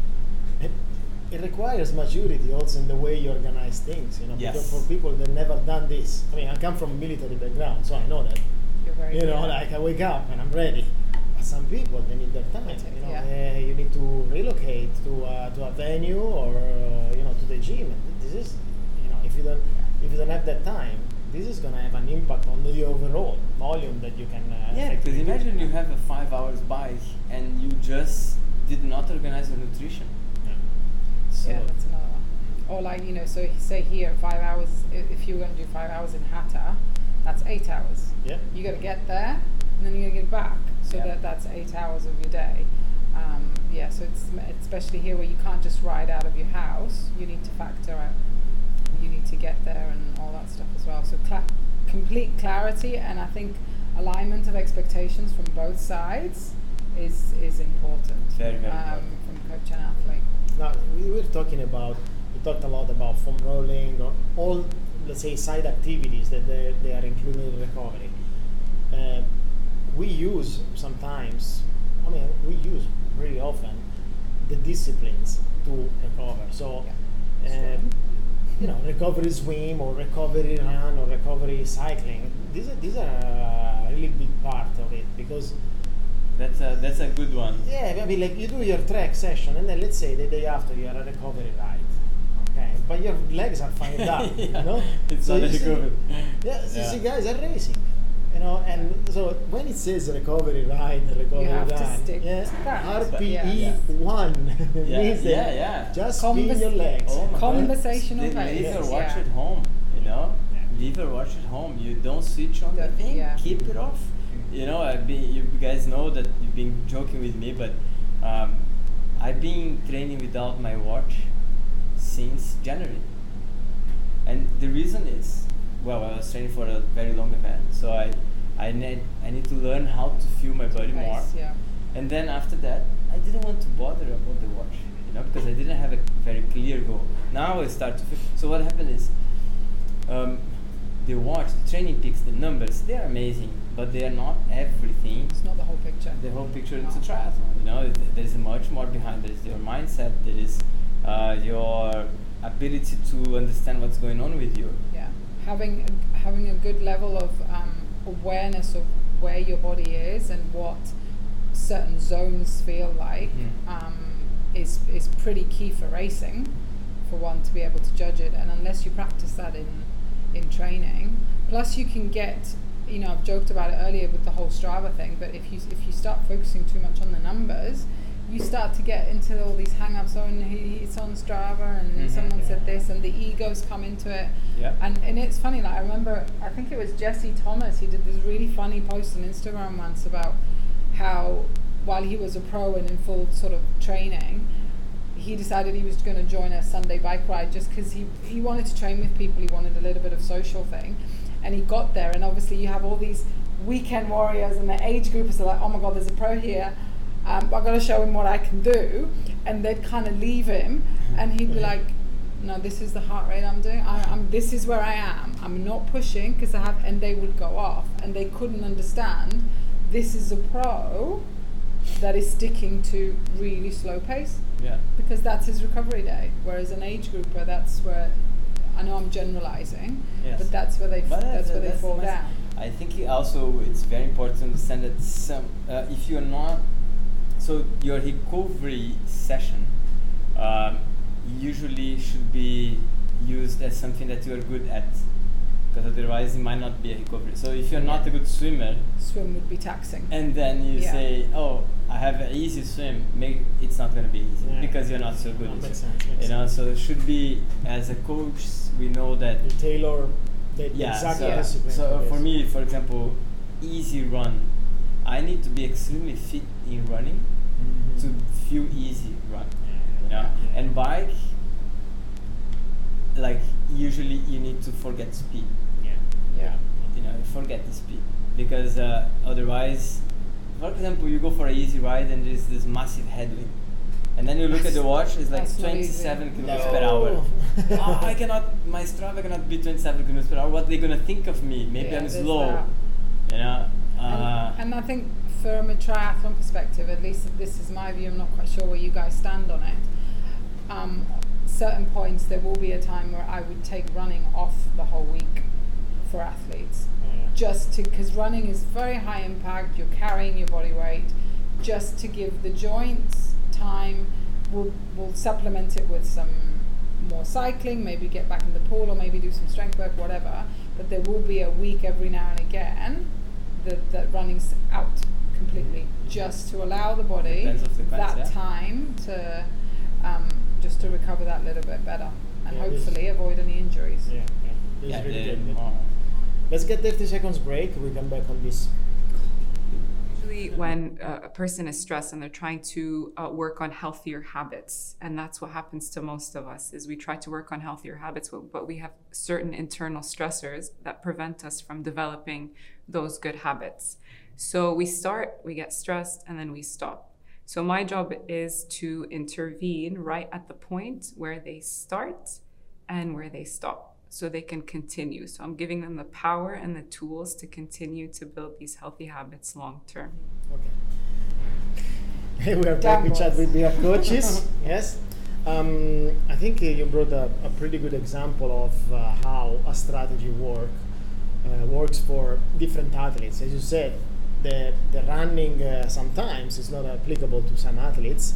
Speaker 1: it requires maturity also in the way you organize things. You know,
Speaker 2: Yes.
Speaker 1: because for people that never done this. I mean, I come from a military background, so I know that.
Speaker 3: You're very
Speaker 1: You know,
Speaker 3: yeah.
Speaker 1: like I wake up and I'm ready. But some people they need their time. You know,
Speaker 3: yeah.
Speaker 1: eh, you need to relocate to uh, to a venue or uh, you know to the gym. And this is you know if you don't if you don't have that time, this is gonna have an impact on the overall volume that you can. Uh,
Speaker 2: Yeah, because imagine you have a five hours bike and you just did not organize your nutrition.
Speaker 1: Yeah.
Speaker 2: So
Speaker 3: yeah, that's another one. Or like you know, so say here five hours. If you were going to do five hours in Hatta, that's eight hours.
Speaker 1: Yeah.
Speaker 3: You got to get there, and then you got to get back. So
Speaker 2: Yeah.
Speaker 3: that that's eight hours of your day. Um, yeah, so it's especially here where you can't just ride out of your house. You need to factor out. You need to get there and all that stuff as well. So cla- complete clarity, and I think alignment of expectations from both sides is is important.
Speaker 2: Very, very
Speaker 3: um,
Speaker 2: important.
Speaker 3: from coach and athlete.
Speaker 1: Now we were talking about we talked a lot about foam rolling or all let's say side activities that they, they are included in recovery. Uh, we use sometimes, I mean we use really often the disciplines to recover. So
Speaker 3: Yeah.
Speaker 1: um, you know recovery swim or recovery run or recovery cycling. These are these are a really big part of it because
Speaker 2: that's a that's a good one.
Speaker 1: yeah, I mean, like you do your track session, and then let's say the day after you are a recovery ride, okay, but your legs are fired up,
Speaker 2: Yeah.
Speaker 1: you know.
Speaker 2: It's
Speaker 1: so
Speaker 2: not
Speaker 1: you
Speaker 2: a
Speaker 1: see,
Speaker 2: recovery.
Speaker 1: yeah, so you
Speaker 2: Yeah.
Speaker 1: see guys are racing, you know, and so when it says recovery ride, recovery
Speaker 3: have to stick
Speaker 1: yeah,
Speaker 3: to that.
Speaker 1: RPE
Speaker 3: Yeah.
Speaker 1: one
Speaker 2: Yeah,
Speaker 1: means
Speaker 2: yeah, yeah.
Speaker 1: just spin
Speaker 3: Convers-
Speaker 1: your legs.
Speaker 2: Oh my God.
Speaker 3: Conversational
Speaker 2: They
Speaker 3: race,
Speaker 2: leave or
Speaker 3: yeah.
Speaker 2: watch at home, you know.
Speaker 1: Yeah.
Speaker 2: Leave or watch at home. You don't switch on the
Speaker 3: That-
Speaker 2: thing.
Speaker 3: yeah.
Speaker 2: Keep it off. You know, I've been. You guys know that you've been joking with me, but um, I've been training without my watch since January. And the reason is, well, I was training for a very long event, so I, I need, I need to learn how to feel my body more.
Speaker 3: Pace, yeah.
Speaker 2: And then after that, I didn't want to bother about the watch, you know, because I didn't have a very clear goal. Now I start to feel. So what happened is, um, the watch, the training peaks, the numbers, they are amazing, but they are not everything.
Speaker 3: It's not the whole picture.
Speaker 2: The whole picture
Speaker 3: No.
Speaker 2: it's a triathlon. You know, there's much more behind. There's your mindset. There is uh, your ability to understand what's going on with you.
Speaker 3: Yeah, having having a good level of um, awareness of where your body is and what certain zones feel like
Speaker 2: Mhm.
Speaker 3: um, is is pretty key for racing, for one to be able to judge it. And unless you practice that in in training, plus you can get. You know, I've joked about it earlier with the whole Strava thing, but if you if you start focusing too much on the numbers, you start to get into all these hang-ups. Oh, and he, it's on Strava, and
Speaker 2: Mhm.
Speaker 3: someone said this, and the egos come into it.
Speaker 2: Yeah.
Speaker 3: And and it's funny, like I remember, I think it was Jesse Thomas. He did this really funny post on Instagram once about how while he was a pro and in full sort of training, he decided he was going to join a Sunday bike ride just because he he wanted to train with people. He wanted a little bit of social thing, and he got there. And obviously, you have all these weekend warriors, and the age groupers are like, "Oh my God, there's a pro here." Um, I've got to show him what I can do, and they'd kind of leave him, and he'd be like, no, this is the heart rate I'm doing. I, I'm this is where I am. I'm not pushing because I have, and they would go off, and they couldn't understand. This is a pro that is sticking to really slow pace
Speaker 2: Yeah.
Speaker 3: because that's his recovery day. Whereas an age grouper, that's where I know I'm generalizing,
Speaker 2: Yes.
Speaker 3: but that's where they
Speaker 2: But
Speaker 3: that's
Speaker 2: uh,
Speaker 3: where they fall down.
Speaker 2: I think also it's very important to understand that some uh, if you're not so your recovery session um, usually should be used as something that you are good at because otherwise it might not be a recovery. So if you're not a good swimmer
Speaker 3: Swim would be taxing.
Speaker 2: and then you
Speaker 3: Yeah.
Speaker 2: say, "Oh, I have an easy swim," make, it's not going to be easy
Speaker 1: Yeah.
Speaker 2: because you're not so good.
Speaker 1: No,
Speaker 2: at
Speaker 1: makes sense, makes
Speaker 2: you know, so it should be as a coach, we know that
Speaker 1: You tailor the
Speaker 2: yeah, so,
Speaker 1: discipline.
Speaker 2: so for me, for example, easy run, I need to be extremely fit in running
Speaker 1: Mhm.
Speaker 2: to feel easy run.
Speaker 1: Yeah,
Speaker 2: You know,
Speaker 1: yeah.
Speaker 2: and bike, like usually you need to forget speed.
Speaker 1: yeah.
Speaker 3: Yeah.
Speaker 2: You know, forget the speed because uh, otherwise, for example, you go for an easy ride and there's this massive headwind. And then you look at the watch, it's like
Speaker 3: That's
Speaker 2: 27 kilometers
Speaker 1: No.
Speaker 2: per hour. oh, I cannot, my Strava cannot be 27 kilometers per hour. What are they gonna think of me? Maybe
Speaker 3: Yeah,
Speaker 2: I'm slow.
Speaker 3: that.
Speaker 2: You know? Uh,
Speaker 3: and, and I think from a triathlon perspective, at least this is my view, I'm not quite sure where you guys stand on it. Um, certain points, there will be a time where I would take running off the whole week for athletes.
Speaker 1: Yeah.
Speaker 3: Just to, because running is very high impact, you're carrying your body weight, just to give the joints time, we'll, we'll supplement it with some more cycling, maybe get back in the pool or maybe do some strength work, whatever. But there will be a week every now and again that, that running's out completely, just to allow the body
Speaker 2: Depends the
Speaker 3: that
Speaker 2: yeah.
Speaker 3: time to um, just to recover that little bit better and
Speaker 1: Yeah,
Speaker 3: hopefully avoid any injuries.
Speaker 1: Yeah, yeah.
Speaker 2: Yeah,
Speaker 1: really
Speaker 2: the-
Speaker 1: good. Let's get 30 seconds break. We come back on this.
Speaker 4: Usually, when uh, a person is stressed and they're trying to uh, work on healthier habits, and that's what happens to most of us, is we try to work on healthier habits, but, but we have certain internal stressors that prevent us from developing those good habits. So we start, we get stressed, and then we stop. So my job is to intervene right at the point where they start and where they stop so they can continue. So I'm giving them the power and the tools to continue to build these healthy habits long term.
Speaker 1: Okay. we are back with chat with their coaches. yes. Um, I think uh, you brought a, a pretty good example of uh, how a strategy work uh, works for different athletes. As you said, the the running uh, sometimes is not applicable to some athletes,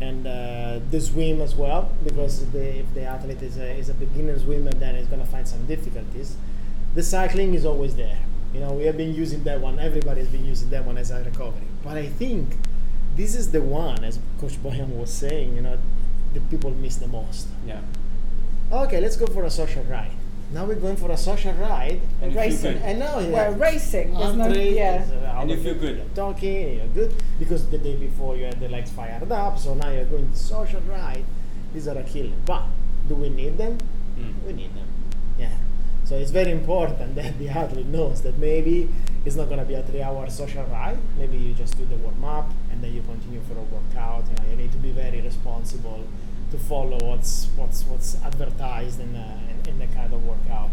Speaker 1: and uh, the swim as well because the, if the athlete is a, is a beginner swimmer, then he's gonna find some difficulties. The cycling is always there. You know, we have been using that one. Everybody has been using that one as a recovery. But I think this is the one, as Coach Boyan was saying. You know, the people miss the most.
Speaker 2: Yeah.
Speaker 1: Okay, let's go for a social ride. Now we're going for a social ride.
Speaker 2: And you feel
Speaker 3: Racing.
Speaker 2: good.
Speaker 1: And now
Speaker 3: We're racing. There's no,
Speaker 1: Andre
Speaker 3: yeah.
Speaker 1: is, uh,
Speaker 2: And you feel
Speaker 1: of
Speaker 2: good.
Speaker 1: it, Talking, you're good because the day before you had the legs fired up, so now you're going to social ride. These are a killer. But do we need them?
Speaker 2: Mm.
Speaker 1: We need them. Yeah. So it's very important that the athlete knows that maybe it's not going to be a three-hour social ride. Maybe you just do the warm up and then you continue for a workout. You know, you need to be very responsible to follow what's what's what's advertised in, uh, in, in the kind of workout.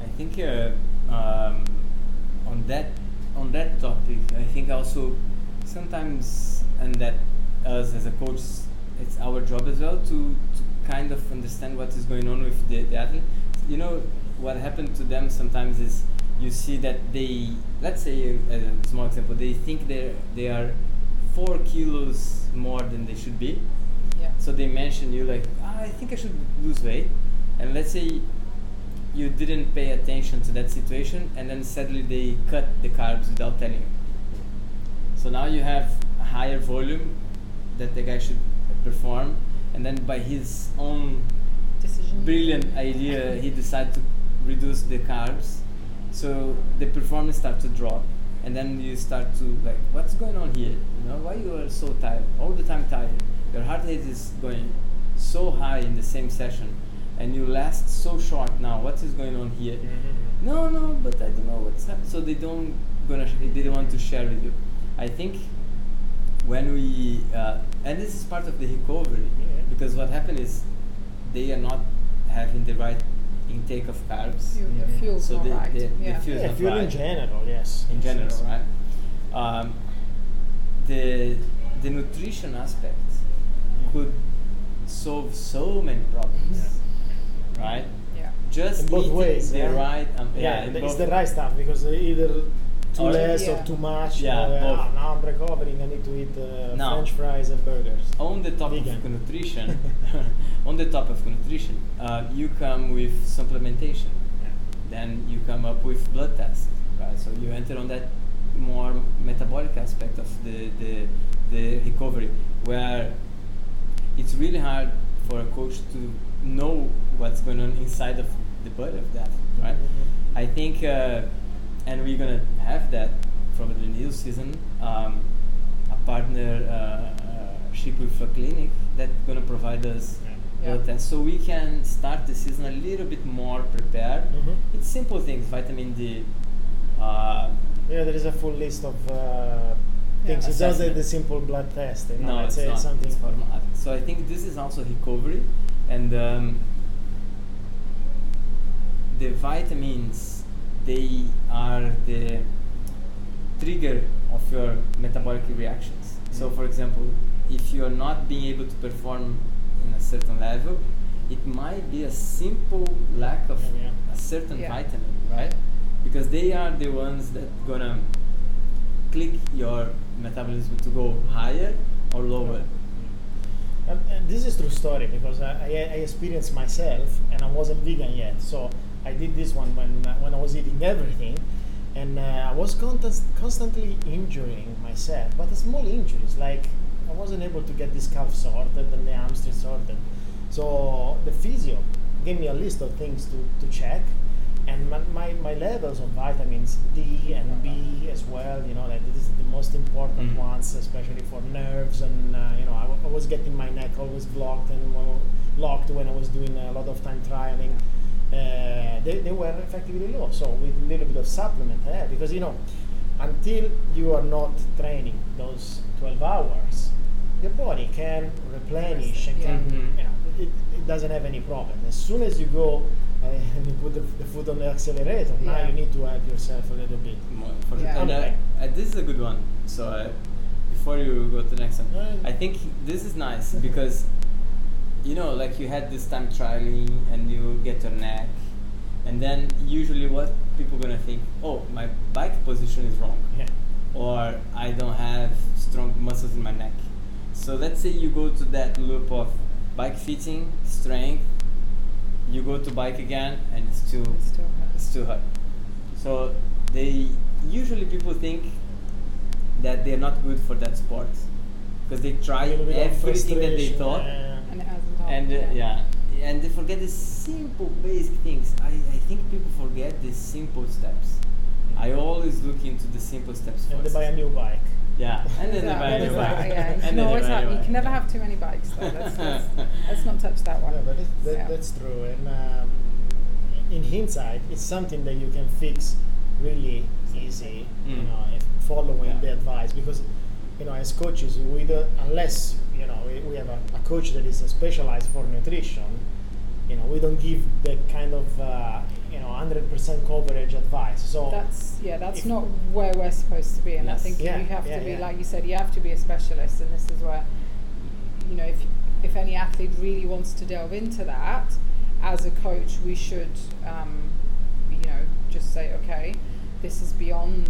Speaker 2: I think uh, um, on that on that topic, I think also sometimes and that us as a coach, it's our job as well to, to kind of understand what is going on with the, the athlete. You know what happened to them sometimes is you see that they let's say a, a small example they think they they are four kilos more than they should be. So they mention you like ah, I think I should lose weight, and let's say you didn't pay attention to that situation, and then suddenly they cut the carbs without telling you. So now you have a higher volume that the guy should perform, and then by his own
Speaker 3: Decision.
Speaker 2: brilliant idea, he decided to reduce the carbs. So the performance starts to drop, and then you start to like, what's going on here? You know, why you are so tired, all the time tired? Your heart rate is going so high in the same session, and you last so short now. What is going on here? No, no, but I don't know what's happening. So they don't gonna sh- they don't want to share with you. I think when we uh, and this is part of the recovery
Speaker 1: Yeah.
Speaker 2: because what happened is they are not having the right intake of carbs
Speaker 3: You, the
Speaker 1: Mhm.
Speaker 3: fuel's
Speaker 2: So
Speaker 3: not
Speaker 2: the-
Speaker 3: right.
Speaker 2: the- the fuel-
Speaker 1: Yeah,
Speaker 2: not
Speaker 1: fuel in general, yes.
Speaker 2: in general,
Speaker 1: Yes.
Speaker 2: right? Um, the the nutrition aspect could solve so many problems, right?
Speaker 3: yeah.
Speaker 2: Just
Speaker 1: In both ways,
Speaker 2: the
Speaker 1: yeah.
Speaker 2: right, um, yeah,
Speaker 1: Yeah,
Speaker 2: in
Speaker 1: it's the right stuff because either too
Speaker 2: Or-
Speaker 1: less
Speaker 3: Yeah.
Speaker 1: or too much.
Speaker 2: Yeah,
Speaker 1: you know,
Speaker 2: both.
Speaker 1: ah, now I'm recovering. I need to eat uh,
Speaker 2: No.
Speaker 1: French fries and burgers.
Speaker 2: on the topic
Speaker 1: Vegan.
Speaker 2: of nutrition, on the topic of nutrition, uh, you come with supplementation. Then you come up with blood tests, right? So you enter on that more metabolic aspect of the, the, the recovery, where it's really hard for a coach to know what's going on inside of the body of that, right?
Speaker 1: Mhm.
Speaker 2: I think, uh, and we're gonna have that from the new season, um, a partnership with a clinic that's gonna provide us
Speaker 3: Yeah.
Speaker 2: blood tests, so we can start the season a little bit more prepared.
Speaker 1: Mhm.
Speaker 2: It's simple things, vitamin D. Uh,
Speaker 1: Yeah, there is a full list of uh, things. It's not
Speaker 2: Assessment.
Speaker 1: the simple blood test. You know,
Speaker 2: no,
Speaker 1: it's,
Speaker 2: it's not.
Speaker 1: something.
Speaker 2: It's for math. So I think this is also recovery, and um, the vitamins they are the trigger of your metabolic reactions. So,
Speaker 1: Mm.
Speaker 2: for example, if you are not being able to perform in a certain level, it might be a simple lack of
Speaker 1: Yeah, yeah.
Speaker 2: a certain
Speaker 3: Yeah.
Speaker 2: vitamin, right? Because they are the ones that gonna click your metabolism to go higher or lower.
Speaker 1: And, and this is true story because I, I, I experienced myself and I wasn't vegan yet. So I did this one when uh, when I was eating everything, and uh, I was constantly injuring myself, but small injuries like I wasn't able to get this calf sorted and the hamstring sorted. So the physio gave me a list of things to, to check, and my, my, my levels of vitamins D and B as well. You know that this is the most important
Speaker 2: Mm.
Speaker 1: ones, especially for nerves. And uh, you know, I, w- I was getting my neck always blocked and locked when I was doing a lot of time trialing. Uh, they, they were effectively low. So with a little bit of supplement, eh, because you know, until you are not training those 12 hours, your body can replenish and can,
Speaker 2: Mhm.
Speaker 1: you know, it, it doesn't have any problem. As soon as you go and you put the, the foot on the accelerator, now you need to help yourself a little bit.
Speaker 2: More for
Speaker 3: Yeah.
Speaker 2: And uh,
Speaker 1: Okay.
Speaker 2: uh, this is a good one. So uh, before you go to the next one,
Speaker 1: Yeah.
Speaker 2: I think this is nice because you know, like you had this time trialing and you get your neck, and then usually what people gonna think? Oh, my bike position is wrong,
Speaker 1: Yeah.
Speaker 2: or I don't have strong muscles in my neck. So let's say you go to that loop of bike fitting, strength. You go to bike again, and it's too
Speaker 3: It still hurts.
Speaker 2: it's too hard. So they usually people think that they're not good for that sport because they try
Speaker 1: A little bit of
Speaker 2: everything that they thought
Speaker 1: yeah.
Speaker 3: And it hasn't helped.
Speaker 2: and uh, yeah and they forget the simple basic things. I, I think people forget the simple steps. I always look into the simple steps
Speaker 1: And they
Speaker 2: first.
Speaker 1: buy a new bike.
Speaker 2: Yeah, and then
Speaker 3: Yeah,
Speaker 2: they buy a
Speaker 3: there's
Speaker 2: bike.
Speaker 3: yeah. You can always have, you can never have too many bikes though. Let's, let's, let's not touch that one.
Speaker 1: Yeah, but it, that,
Speaker 3: Yeah.
Speaker 1: that's true. And um, in hindsight, it's something that you can fix really easy. You
Speaker 2: Mm.
Speaker 1: know, following
Speaker 2: Yeah.
Speaker 1: the advice because you know, as coaches, we do, unless you know we, we have a, a coach that is specialized for nutrition. You know, we don't give the kind of uh, you know 100% coverage advice. So
Speaker 3: That's yeah, that's not where we're supposed to be, and I think
Speaker 1: Yeah,
Speaker 3: you have
Speaker 1: yeah,
Speaker 3: to be
Speaker 1: yeah.
Speaker 3: like you said, you have to be a specialist, and this is where you know if if any athlete really wants to delve into that, as a coach, we should, um, you know, just say, okay, this is beyond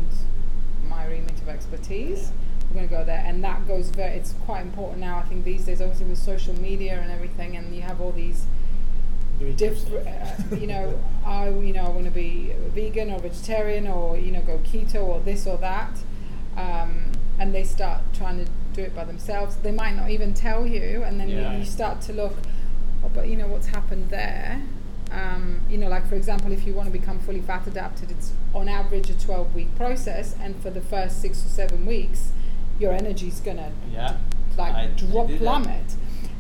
Speaker 3: my remit of expertise. We're going to go there, and that goes very. It's quite important now. I think these days, obviously with social media and everything, and you have all these different. Uh, you know, I you know I want to be vegan or vegetarian or you know go keto or this or that, um, and they start trying to do it by themselves. They might not even tell you, and then
Speaker 2: Yeah.
Speaker 3: you, you start to look. Oh, but you know what's happened there. Um, you know, like for example, if you want to become fully fat adapted, it's on average a 12 week process, and for the first six or seven weeks, your energy's gonna
Speaker 2: Yeah.
Speaker 3: like
Speaker 2: I- I
Speaker 3: drop
Speaker 2: that.
Speaker 3: plummet.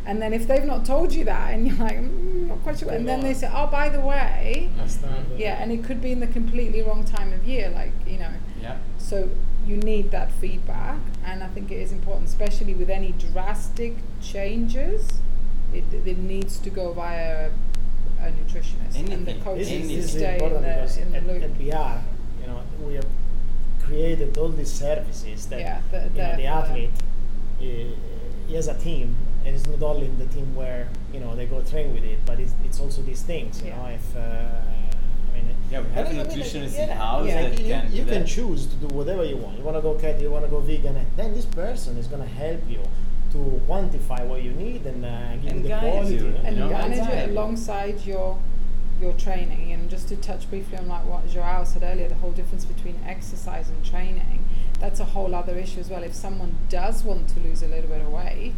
Speaker 3: And then if they've not told you that, and you're like, mm, not quite and then they say, oh, by the way,
Speaker 1: the-
Speaker 3: yeah, and it could be in the completely wrong time of year, like you know.
Speaker 2: Yeah.
Speaker 3: So you need that feedback, and I think it is important, especially with any drastic changes. It, it needs to go via a nutritionist, and the
Speaker 2: Anything.
Speaker 3: coach
Speaker 1: This is,
Speaker 3: to stay in the, in the
Speaker 1: at,
Speaker 3: loop.
Speaker 1: at BR, you know, we have created all these services that
Speaker 3: Yeah, the-
Speaker 1: you know,
Speaker 3: the-
Speaker 1: the
Speaker 3: the-
Speaker 1: athlete uh, he has a team, and it's not only in the team where you know they go train with it, but it's, it's also these things. You
Speaker 3: Yeah.
Speaker 1: know, if uh, I mean,
Speaker 2: Yeah, we have
Speaker 1: I
Speaker 2: a
Speaker 1: mean,
Speaker 2: nutritionist
Speaker 1: yeah,
Speaker 2: in-house
Speaker 1: yeah,
Speaker 2: that
Speaker 1: you,
Speaker 2: can
Speaker 1: you can choose to do whatever you want. You want to go keto, you want to go vegan, and then this person is going to help you to quantify what you need and uh, give
Speaker 2: And
Speaker 1: you the
Speaker 2: guide
Speaker 1: quality.
Speaker 2: you,
Speaker 3: and
Speaker 2: you know,
Speaker 3: manage
Speaker 2: exactly.
Speaker 3: it alongside your your training and just to touch briefly on like what Joao said earlier the whole difference between exercise and training that's a whole other issue as well if someone does want to lose a little bit of weight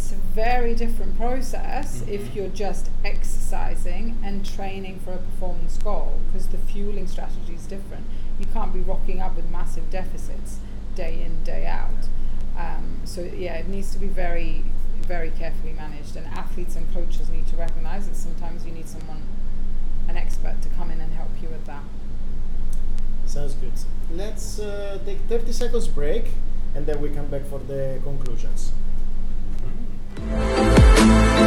Speaker 3: it's a very different process if
Speaker 2: Mhm.
Speaker 3: you're just exercising and training for a performance goal because the fueling strategy is different you can't be rocking up with massive deficits day in day out um, so yeah, it needs to be very, very carefully managed, and athletes and coaches need to recognise that sometimes you need someone, an expert, to come in and help you with that.
Speaker 1: Sounds good. Let's uh, take 30 seconds break and then we come back for the conclusions. Uh, chat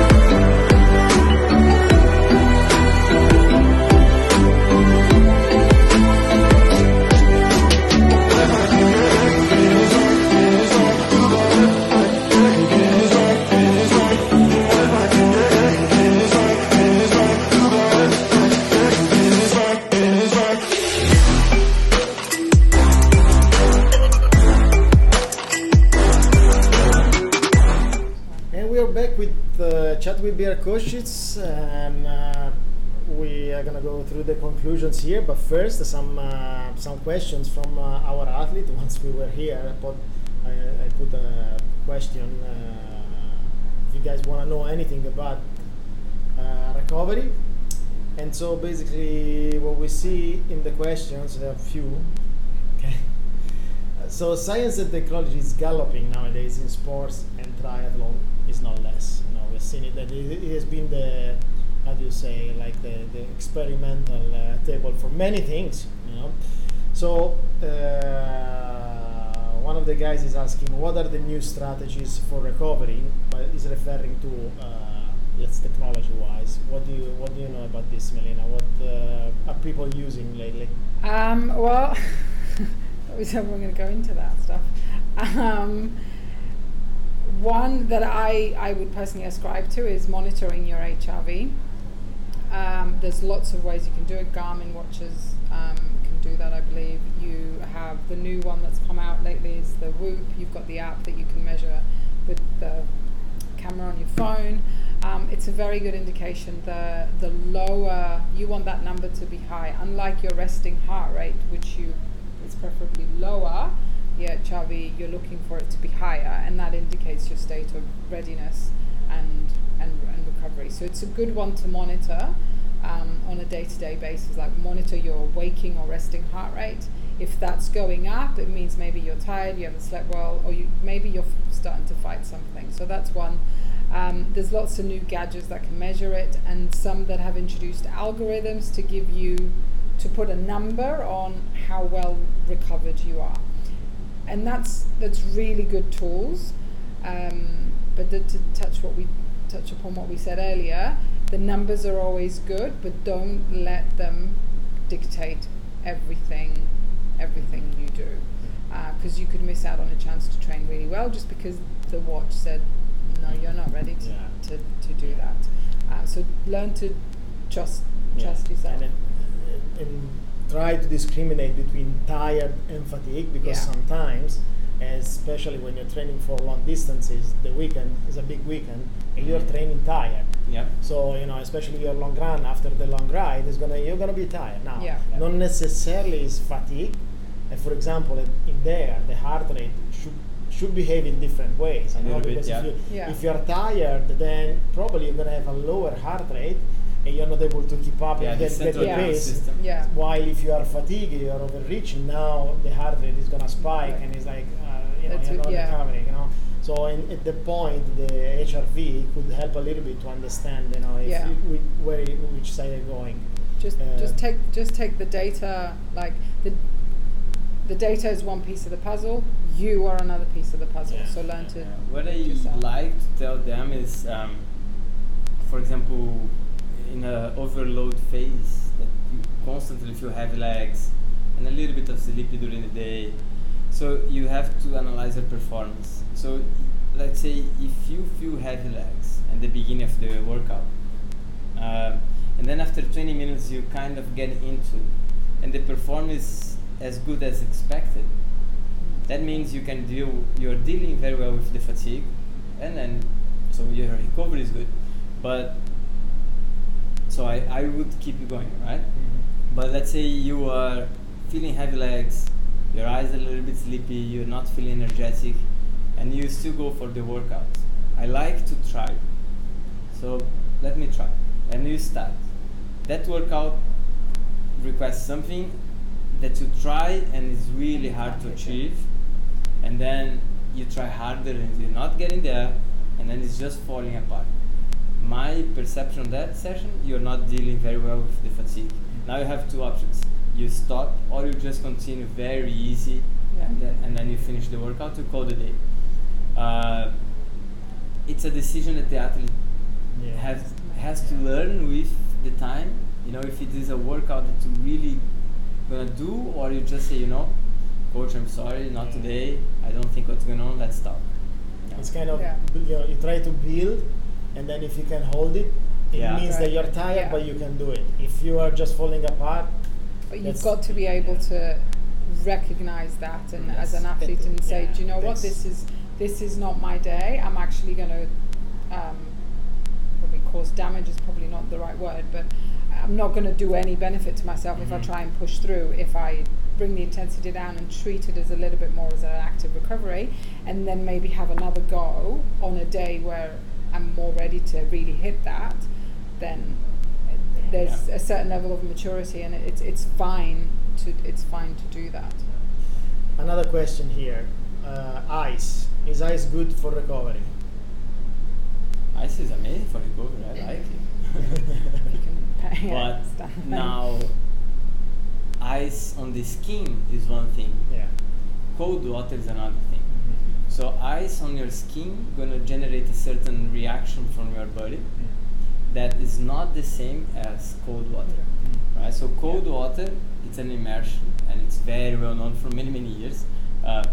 Speaker 1: with BR coaches, and uh, we are gonna go through the conclusions here. But first, some uh, some questions from uh, our athlete. Once we were here, I put I, I put a question. Uh, if you guys want to know anything about uh, recovery, and so basically, what we see in the questions, there are a few. Okay. So science and technology is galloping nowadays in sports and triathlon is not less. You know, we've seen it that it, it has been the how do you say like the, the experimental uh, table for many things. You know, so uh, one of the guys is asking what are the new strategies for recovery, but is referring to. Uh, Yes, technology-wise, what do you what do you know about this, Melina? What uh, are people using lately?
Speaker 3: Um, well, we're going to go into that stuff. Um, one that I, I would personally ascribe to is monitoring your HRV. Um, there's lots of ways you can do it. Garmin watches um, can do that, I believe. You have the new one that's come out lately is the Whoop. You've got the app that you can measure with the camera on your phone. Um, it's a very good indication. The the lower you want that number to be high, unlike your resting heart rate, which you is preferably lower. Yeah, HRV, you're looking for it to be higher, and that indicates your state of readiness and and, and recovery. So it's a good one to monitor um, on a day-to-day basis. Like monitor your waking or resting heart rate. If that's going up, it means maybe you're tired, you haven't slept well, or you maybe you're starting to fight something. So that's one. Um, there's lots of new gadgets that can measure it, and some that have introduced algorithms to give you to put a number on how well recovered you are, and that's that's really good tools. Um, but the, to touch what we touch upon what we said earlier, the numbers are always good, but don't let them dictate everything everything you do because you could miss out on a chance to train really well just because the watch said no, you're not ready to,
Speaker 1: Yeah.
Speaker 3: to, to do that. Uh, so learn to just
Speaker 1: Yeah.
Speaker 3: trust yourself.
Speaker 1: And, uh, and try to discriminate between tired and fatigue because
Speaker 3: Yeah.
Speaker 1: sometimes, especially when you're training for long distances, the weekend is a big weekend and you're
Speaker 2: Mhm.
Speaker 1: training tired.
Speaker 2: Yeah.
Speaker 1: So you know, especially your long run after the long ride is gonna you're gonna be tired. Now,
Speaker 3: Yeah.
Speaker 1: Not necessarily is fatigue. And for example, in- there, the heart rate should should behave in different ways.
Speaker 2: A
Speaker 1: you know,
Speaker 2: little bit, yeah.
Speaker 1: if, you,
Speaker 3: Yeah.
Speaker 1: if you're tired, then probably you're gonna have a lower heart rate, and you're not able to keep up
Speaker 2: Yeah,
Speaker 1: and
Speaker 2: the
Speaker 1: get, get
Speaker 3: Yeah.
Speaker 1: pace.
Speaker 3: yeah.
Speaker 1: While if you are fatigued, you're overreaching. Now the heart rate is gonna spike,
Speaker 3: Right.
Speaker 1: and it's like uh, you know
Speaker 3: That's
Speaker 1: you're not
Speaker 3: yeah.
Speaker 1: recovering. You know. So in, at the point, the HRV could help a little bit to understand, you know, if
Speaker 3: Yeah.
Speaker 1: you, whi- where which side you're going.
Speaker 3: just
Speaker 1: Uh,
Speaker 3: just take just take the data like the the data is one piece of the puzzle you are another piece of the puzzle
Speaker 1: Yeah.
Speaker 3: so learn to
Speaker 2: Yeah. What I
Speaker 3: yourself.
Speaker 2: like to tell them is, um, for example, in a overload phase that you constantly feel heavy legs and a little bit of sleepy during the day. So you have to analyze your performance. So let's say if you feel heavy legs at the beginning of the workout, um, and then after 20 minutes you kind of get into, and the performance as good as expected, that means you can deal you're dealing very well with the fatigue and then so your recovery is good but so i, I would keep you going right? Mm-hmm. But let's say you are feeling heavy legs your eyes are a little bit sleepy you're not feeling energetic and you still go for the workout. I like to try. So let me try. And you start. That workout requires something that you try and it's really hard to achieve and then you try harder and you're not getting there and then it's just falling apart my perception of that session you're not dealing very well with the fatigue now you have two options you stop or you just continue very easy
Speaker 3: Yeah.
Speaker 2: and, then, and then you finish the workout to call the day uh, it's a decision that the athlete
Speaker 1: Yeah.
Speaker 2: has has to learn with the time you know if it is a workout that you really gonna do or you just say you know coach i'm sorry not today i don't think what's going on let's stop Yeah.
Speaker 1: It's kind of
Speaker 3: Yeah.
Speaker 1: you, know, you try to build, and then if you can hold it, it
Speaker 2: Yeah.
Speaker 1: means that
Speaker 3: Right.
Speaker 1: you're tired,
Speaker 3: Yeah.
Speaker 1: but you can do it. If you are just falling apart,
Speaker 3: but you've
Speaker 1: That's-
Speaker 3: got to be able
Speaker 1: yeah.
Speaker 3: to recognize that and as an
Speaker 2: Yes.
Speaker 3: athlete
Speaker 1: It-
Speaker 3: and say
Speaker 1: yeah,
Speaker 3: do you know what this is this is not my day i'm actually going to um, probably cause damage is probably not the right word but i'm not going to do any benefit to myself if i
Speaker 1: Mhm.
Speaker 3: try and push through if i bring the intensity down and treat it as a little bit more as an active recovery and then maybe have another go on a day where i'm more ready to really hit that then there's
Speaker 2: Yeah.
Speaker 3: a certain level of maturity and it's it's fine to it's fine to do that.
Speaker 1: Another question here: uh, ice. Is ice good for recovery?
Speaker 2: ice is amazing for recovery. I like it.
Speaker 3: You
Speaker 2: but now ice on the skin is one thing.
Speaker 1: Yeah.
Speaker 2: cold water is another thing so ice on your skin gonna generate a certain reaction from your body that is not the same as cold water right? So cold water it's an immersion and it's very well known for many many years uh,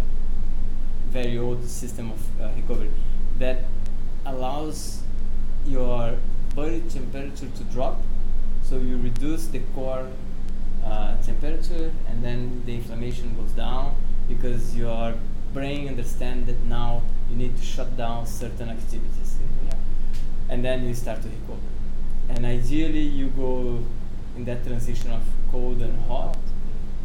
Speaker 2: very old system of uh, recovery that allows your body temperature to drop. So you reduce the core uh, temperature and then the inflammation goes down because your brain understands that now you need to shut down certain activities
Speaker 3: yeah.
Speaker 2: and then you start to recover. And ideally, you go in that transition of cold and hot,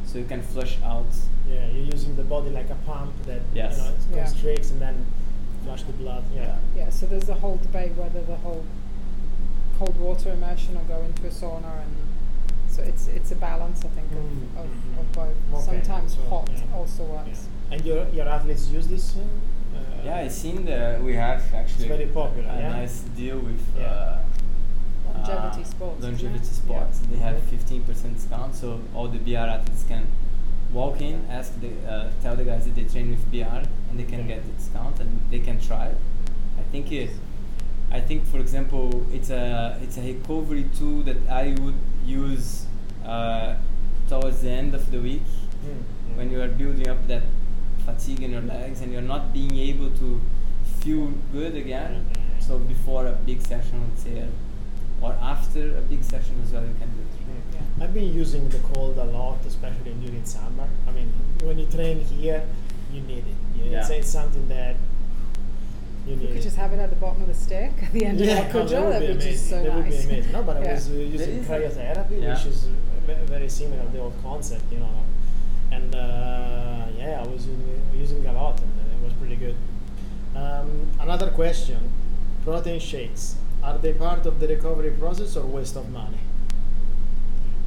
Speaker 2: so you can flush out.
Speaker 1: Yeah, you're using the body like a pump that
Speaker 2: Yes.
Speaker 1: you know it
Speaker 3: Yeah.
Speaker 1: constricts and then flush the blood. Yeah.
Speaker 3: yeah so there's the whole debate whether the whole cold water immersion or go into a sauna and so it's it's a balance I think
Speaker 1: Mm,
Speaker 3: of, of,
Speaker 1: mhm.
Speaker 3: of both
Speaker 1: Okay,
Speaker 3: sometimes
Speaker 1: so,
Speaker 3: hot
Speaker 1: yeah.
Speaker 3: also
Speaker 1: Yeah.
Speaker 3: works
Speaker 1: And your your athletes use this? Uh,
Speaker 2: Yeah, I seen the we have actually it's
Speaker 1: very popular,
Speaker 2: a
Speaker 1: yeah?
Speaker 2: nice deal with
Speaker 1: Yeah.
Speaker 2: uh,
Speaker 3: longevity
Speaker 2: uh,
Speaker 3: sports
Speaker 2: Longevity
Speaker 3: it?
Speaker 2: sports. They have
Speaker 1: Mhm.
Speaker 2: 15% discount, so all the BR athletes can walk in, ask the uh, tell the guys that they train with BR, and they can
Speaker 1: Okay.
Speaker 2: get the discount and they can try. it. I think it. I think, for example, it's a it's a recovery tool that I would use uh, towards the end of the week
Speaker 1: Mm,
Speaker 2: when you are building up that fatigue in your legs and you're not being able to feel good again.
Speaker 1: Yeah.
Speaker 2: So before a big session, let's say, or after a big session as well, you can do it.
Speaker 3: Yeah.
Speaker 1: I've been using the cold a lot, especially during summer. I mean, when you train here, you need it. You
Speaker 2: Yeah.
Speaker 1: It's, it's something that you
Speaker 3: You could just have it at the bottom of the stick at the end
Speaker 1: yeah,
Speaker 3: of the
Speaker 1: no,
Speaker 3: Qudra.
Speaker 1: that would
Speaker 3: That'd
Speaker 1: be
Speaker 3: be
Speaker 1: amazing.
Speaker 3: just so
Speaker 1: that would
Speaker 3: nice.
Speaker 1: be amazing. No, but I was uh, using
Speaker 2: is a-
Speaker 1: cryotherapy,
Speaker 2: Yeah.
Speaker 1: which is uh, very similar to the old concept, you know. And uh, yeah, I was using, a lot, and it was pretty good. Um, another question: protein shakes are they part of the recovery process or waste of money?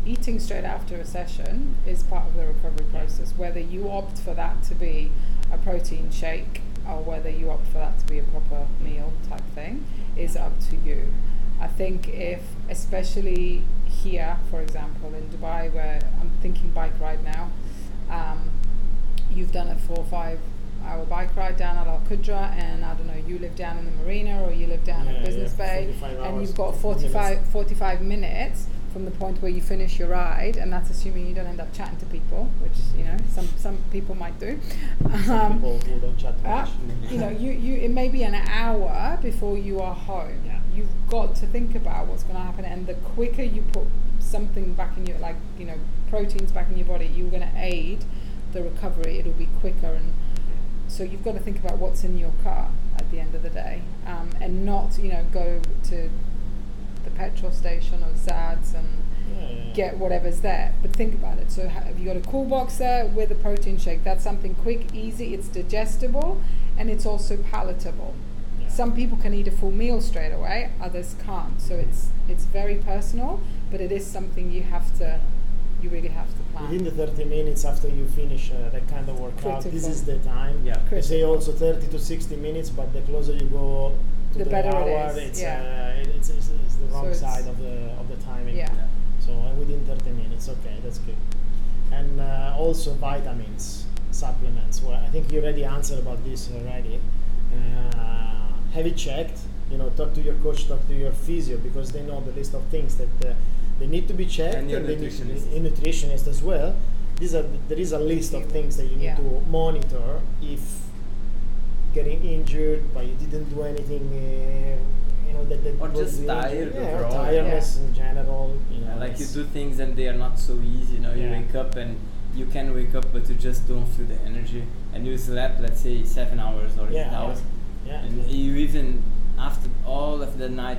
Speaker 3: eating straight after a session is part of the recovery process. Whether you opt for that to be a protein shake or whether you opt for that to be a proper meal type thing is up to you. I think if, especially here, for example, in Dubai, where I'm thinking bike ride now, um, you've done a four or five hour bike ride down at Al Qudra, and I don't know, you live down in the marina or you live down
Speaker 1: Yeah,
Speaker 3: at Business
Speaker 1: yeah,
Speaker 3: Bay, and you've got
Speaker 1: 50
Speaker 3: 45,
Speaker 1: minutes.
Speaker 3: 45 minutes from the point where you finish your ride, and that's assuming you don't end up chatting to people, which you know some some people might do.
Speaker 1: Some
Speaker 3: Um,
Speaker 1: people who don't chat
Speaker 3: uh,
Speaker 1: much.
Speaker 3: you know, you, you it may be an hour before you are home.
Speaker 1: Yeah.
Speaker 3: You've got to think about what's going to happen, and the quicker you put something back in your like you know proteins back in your body, you're going to aid the recovery. It'll be quicker, and so you've got to think about what's in your car at the end of the day, um, and not you know go to the petrol station or Zads and
Speaker 1: Yeah,
Speaker 3: get whatever's there. But think about it. So ha- have you got a cool box there with a protein shake? That's something quick, easy. It's digestible, and it's also palatable.
Speaker 1: Yeah.
Speaker 3: Some people can eat a full meal straight away. Others can't. So it's it's very personal, but it is something you have to, you really have to plan.
Speaker 1: Within the 30 minutes after you finish uh, that kind of workout, this is the time.
Speaker 2: Yeah.
Speaker 1: They say also 30 to 60 minutes, but the closer you go to
Speaker 3: The
Speaker 1: the,
Speaker 3: better
Speaker 1: hour,
Speaker 3: is,
Speaker 1: it's,
Speaker 3: yeah.
Speaker 1: uh, it- it's, it's, it's the
Speaker 3: So
Speaker 1: wrong
Speaker 3: it's-
Speaker 1: side of the of the timing.
Speaker 3: Yeah.
Speaker 1: So uh, within 30 minutes, okay, that's good. And uh, also vitamins, supplements. Well, I think you already answered about this already. Uh, have you checked? You know, talk to your coach, talk to your physio because they know the list of things that uh, they need to be checked,
Speaker 2: And your
Speaker 1: they need to be-
Speaker 2: nutritionist.
Speaker 1: a as well. These are there is a list of things that you need
Speaker 3: Yeah.
Speaker 1: to monitor if getting injured, but you didn't do anything. Uh, you know that, that
Speaker 2: Or just tired
Speaker 1: injury. yeah, or
Speaker 2: overall.
Speaker 1: tiredness in general. You know,
Speaker 2: Yeah, like you do things and they are not so easy. You know, you
Speaker 1: Yeah.
Speaker 2: wake up and you can wake up, but you just don't feel the energy. And you slept, let's say, seven hours or
Speaker 1: Yeah,
Speaker 2: eight hours,
Speaker 1: yeah.
Speaker 2: and you even after all of the night,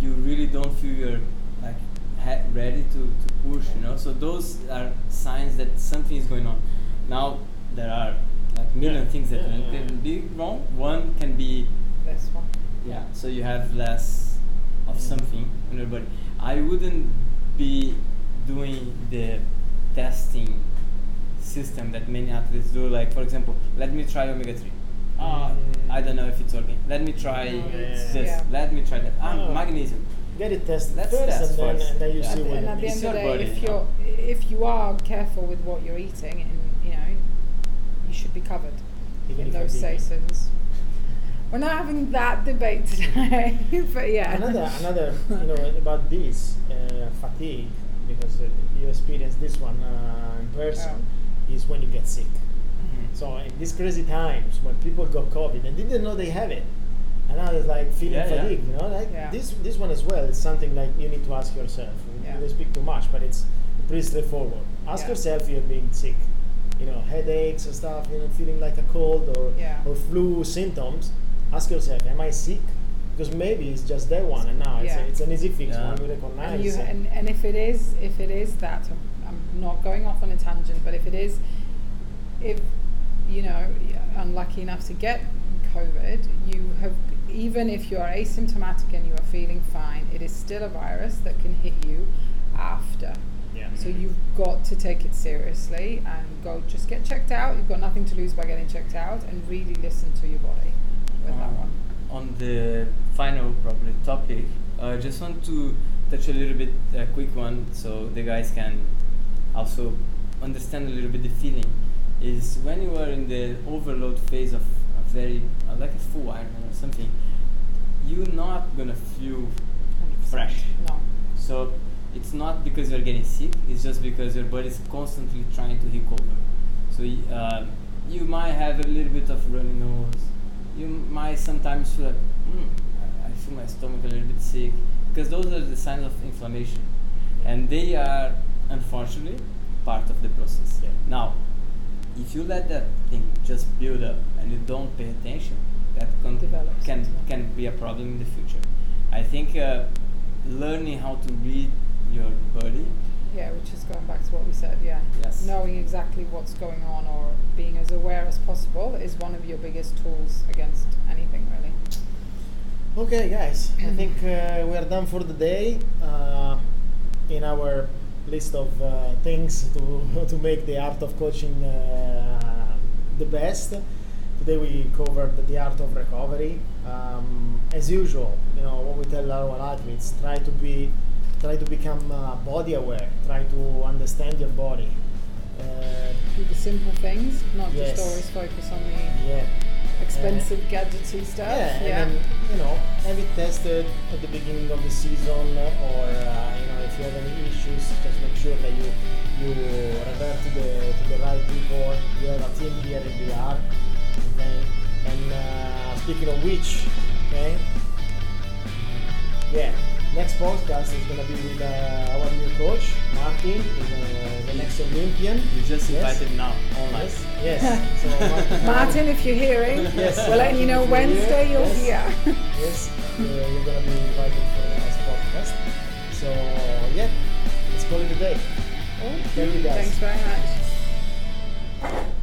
Speaker 2: you really don't feel you're like ha- ready to, to push. You know, so those are signs that something is going on. Now there are like million
Speaker 1: Yeah,
Speaker 2: things that
Speaker 1: yeah, yeah,
Speaker 2: can be wrong. One can be
Speaker 3: This one.
Speaker 2: yeah, so you have less of
Speaker 1: Mm.
Speaker 2: something in your body. I wouldn't be doing the testing system that many athletes do. Like, for example, let me try omega 3. Ah. I don't know if it's working. Let me try
Speaker 3: No,
Speaker 2: this.
Speaker 3: yeah.
Speaker 2: Let me try that. Ah,
Speaker 1: No.
Speaker 2: magnesium.
Speaker 1: Get it tested
Speaker 2: Let's
Speaker 1: first,
Speaker 2: test
Speaker 1: and then
Speaker 2: first.
Speaker 1: and then you
Speaker 2: Yeah.
Speaker 1: see
Speaker 3: At the-
Speaker 1: what
Speaker 3: and at the end of the
Speaker 2: your
Speaker 3: day,
Speaker 2: body,
Speaker 3: if
Speaker 2: you
Speaker 3: you're if you are careful with what you're eating, and you know, you should be covered
Speaker 1: Even
Speaker 3: in those
Speaker 1: vegan.
Speaker 3: seasons. We're not having that debate today, but yeah.
Speaker 1: Another, another, you know, about this uh, fatigue, because uh, you experience this one uh, in person, is when you get sick. So in these crazy times when people got COVID and didn't know they have it, and now it's like feeling
Speaker 2: Yeah, yeah.
Speaker 1: fatigue, you know, like
Speaker 3: Yeah.
Speaker 1: this this one as well is something like you need to ask yourself. We-
Speaker 3: Yeah.
Speaker 1: Don't speak too much, but it's pretty straightforward. Ask
Speaker 3: Yeah.
Speaker 1: yourself if you're being sick, you know, headaches and stuff, you know, feeling like a cold or
Speaker 3: Yeah.
Speaker 1: or flu symptoms. Ask yourself, am I sick? Because maybe it's just that one, and now it's, a, it's an easy fix
Speaker 2: Yeah.
Speaker 1: one we recognize.
Speaker 3: and, you, and, and if it is if it is that I'm not going off on a tangent but if it is if you know unlucky enough to get covid you have even if you are asymptomatic and you are feeling fine it is still a virus that can hit you after
Speaker 1: yeah.
Speaker 3: so you've got to take it seriously and go just get checked out you've got nothing to lose by getting checked out and really listen to your body with that
Speaker 2: Um,
Speaker 3: one
Speaker 2: On the final probably topic, I just want to touch a little bit a quick one so the guys can also understand a little bit the feeling. Is when you are in the overload phase of a very uh, like a full Ironman or something, you're not gonna feel
Speaker 3: 100%.
Speaker 2: fresh.
Speaker 3: no
Speaker 2: So it's not because you're getting sick; it's just because your body is constantly trying to recover. So uh, you might have a little bit of runny nose, you might sometimes feel like, I- I feel my stomach a little bit sick, because those are the signs of inflammation, and they are unfortunately part of the process.
Speaker 1: Yeah.
Speaker 2: Now, if you let that thing just build up and you don't pay attention, that can
Speaker 3: Develops
Speaker 2: can
Speaker 3: into
Speaker 2: can be a problem in the future. I think uh, learning how to read your body
Speaker 3: Yeah, which is going back to what we said. Yeah.
Speaker 2: Yes.
Speaker 3: Knowing exactly what's going on or being as aware as possible is one of your biggest tools against anything, really.
Speaker 1: Okay, guys, I think uh, we are done for the day. Uh, in our list of uh, things to to make the art of coaching uh, the best. Today we covered the art of recovery. Um, as usual, you know what we tell our athletes: try to be, try to become uh, body aware. Try to understand your body. Uh,
Speaker 3: Do the simple things, not
Speaker 1: Yes.
Speaker 3: just always focus on the
Speaker 1: yeah.
Speaker 3: expensive gadgety stuff.
Speaker 1: Yeah,
Speaker 3: Yeah.
Speaker 1: and then you know, have it tested at the beginning of the season, or uh, if you have any issues, just make sure that you you revert to the to the right people. You have a team here in the art, okay. And uh, speaking of which, okay, yeah, next podcast is gonna be with uh, our new coach Martin, who's, uh, the next Olympian.
Speaker 2: you just
Speaker 1: Yes.
Speaker 2: invited now online.
Speaker 1: Yes, yes. so Martin,
Speaker 3: Martin, if you're hearing,
Speaker 1: Yes.
Speaker 3: we're letting you know
Speaker 1: If you're
Speaker 3: Wednesday you're
Speaker 1: yes.
Speaker 3: here.
Speaker 1: yes, uh, you're gonna be invited So yeah, let's call it a day. Oh, thank you guys.
Speaker 3: Thanks very much.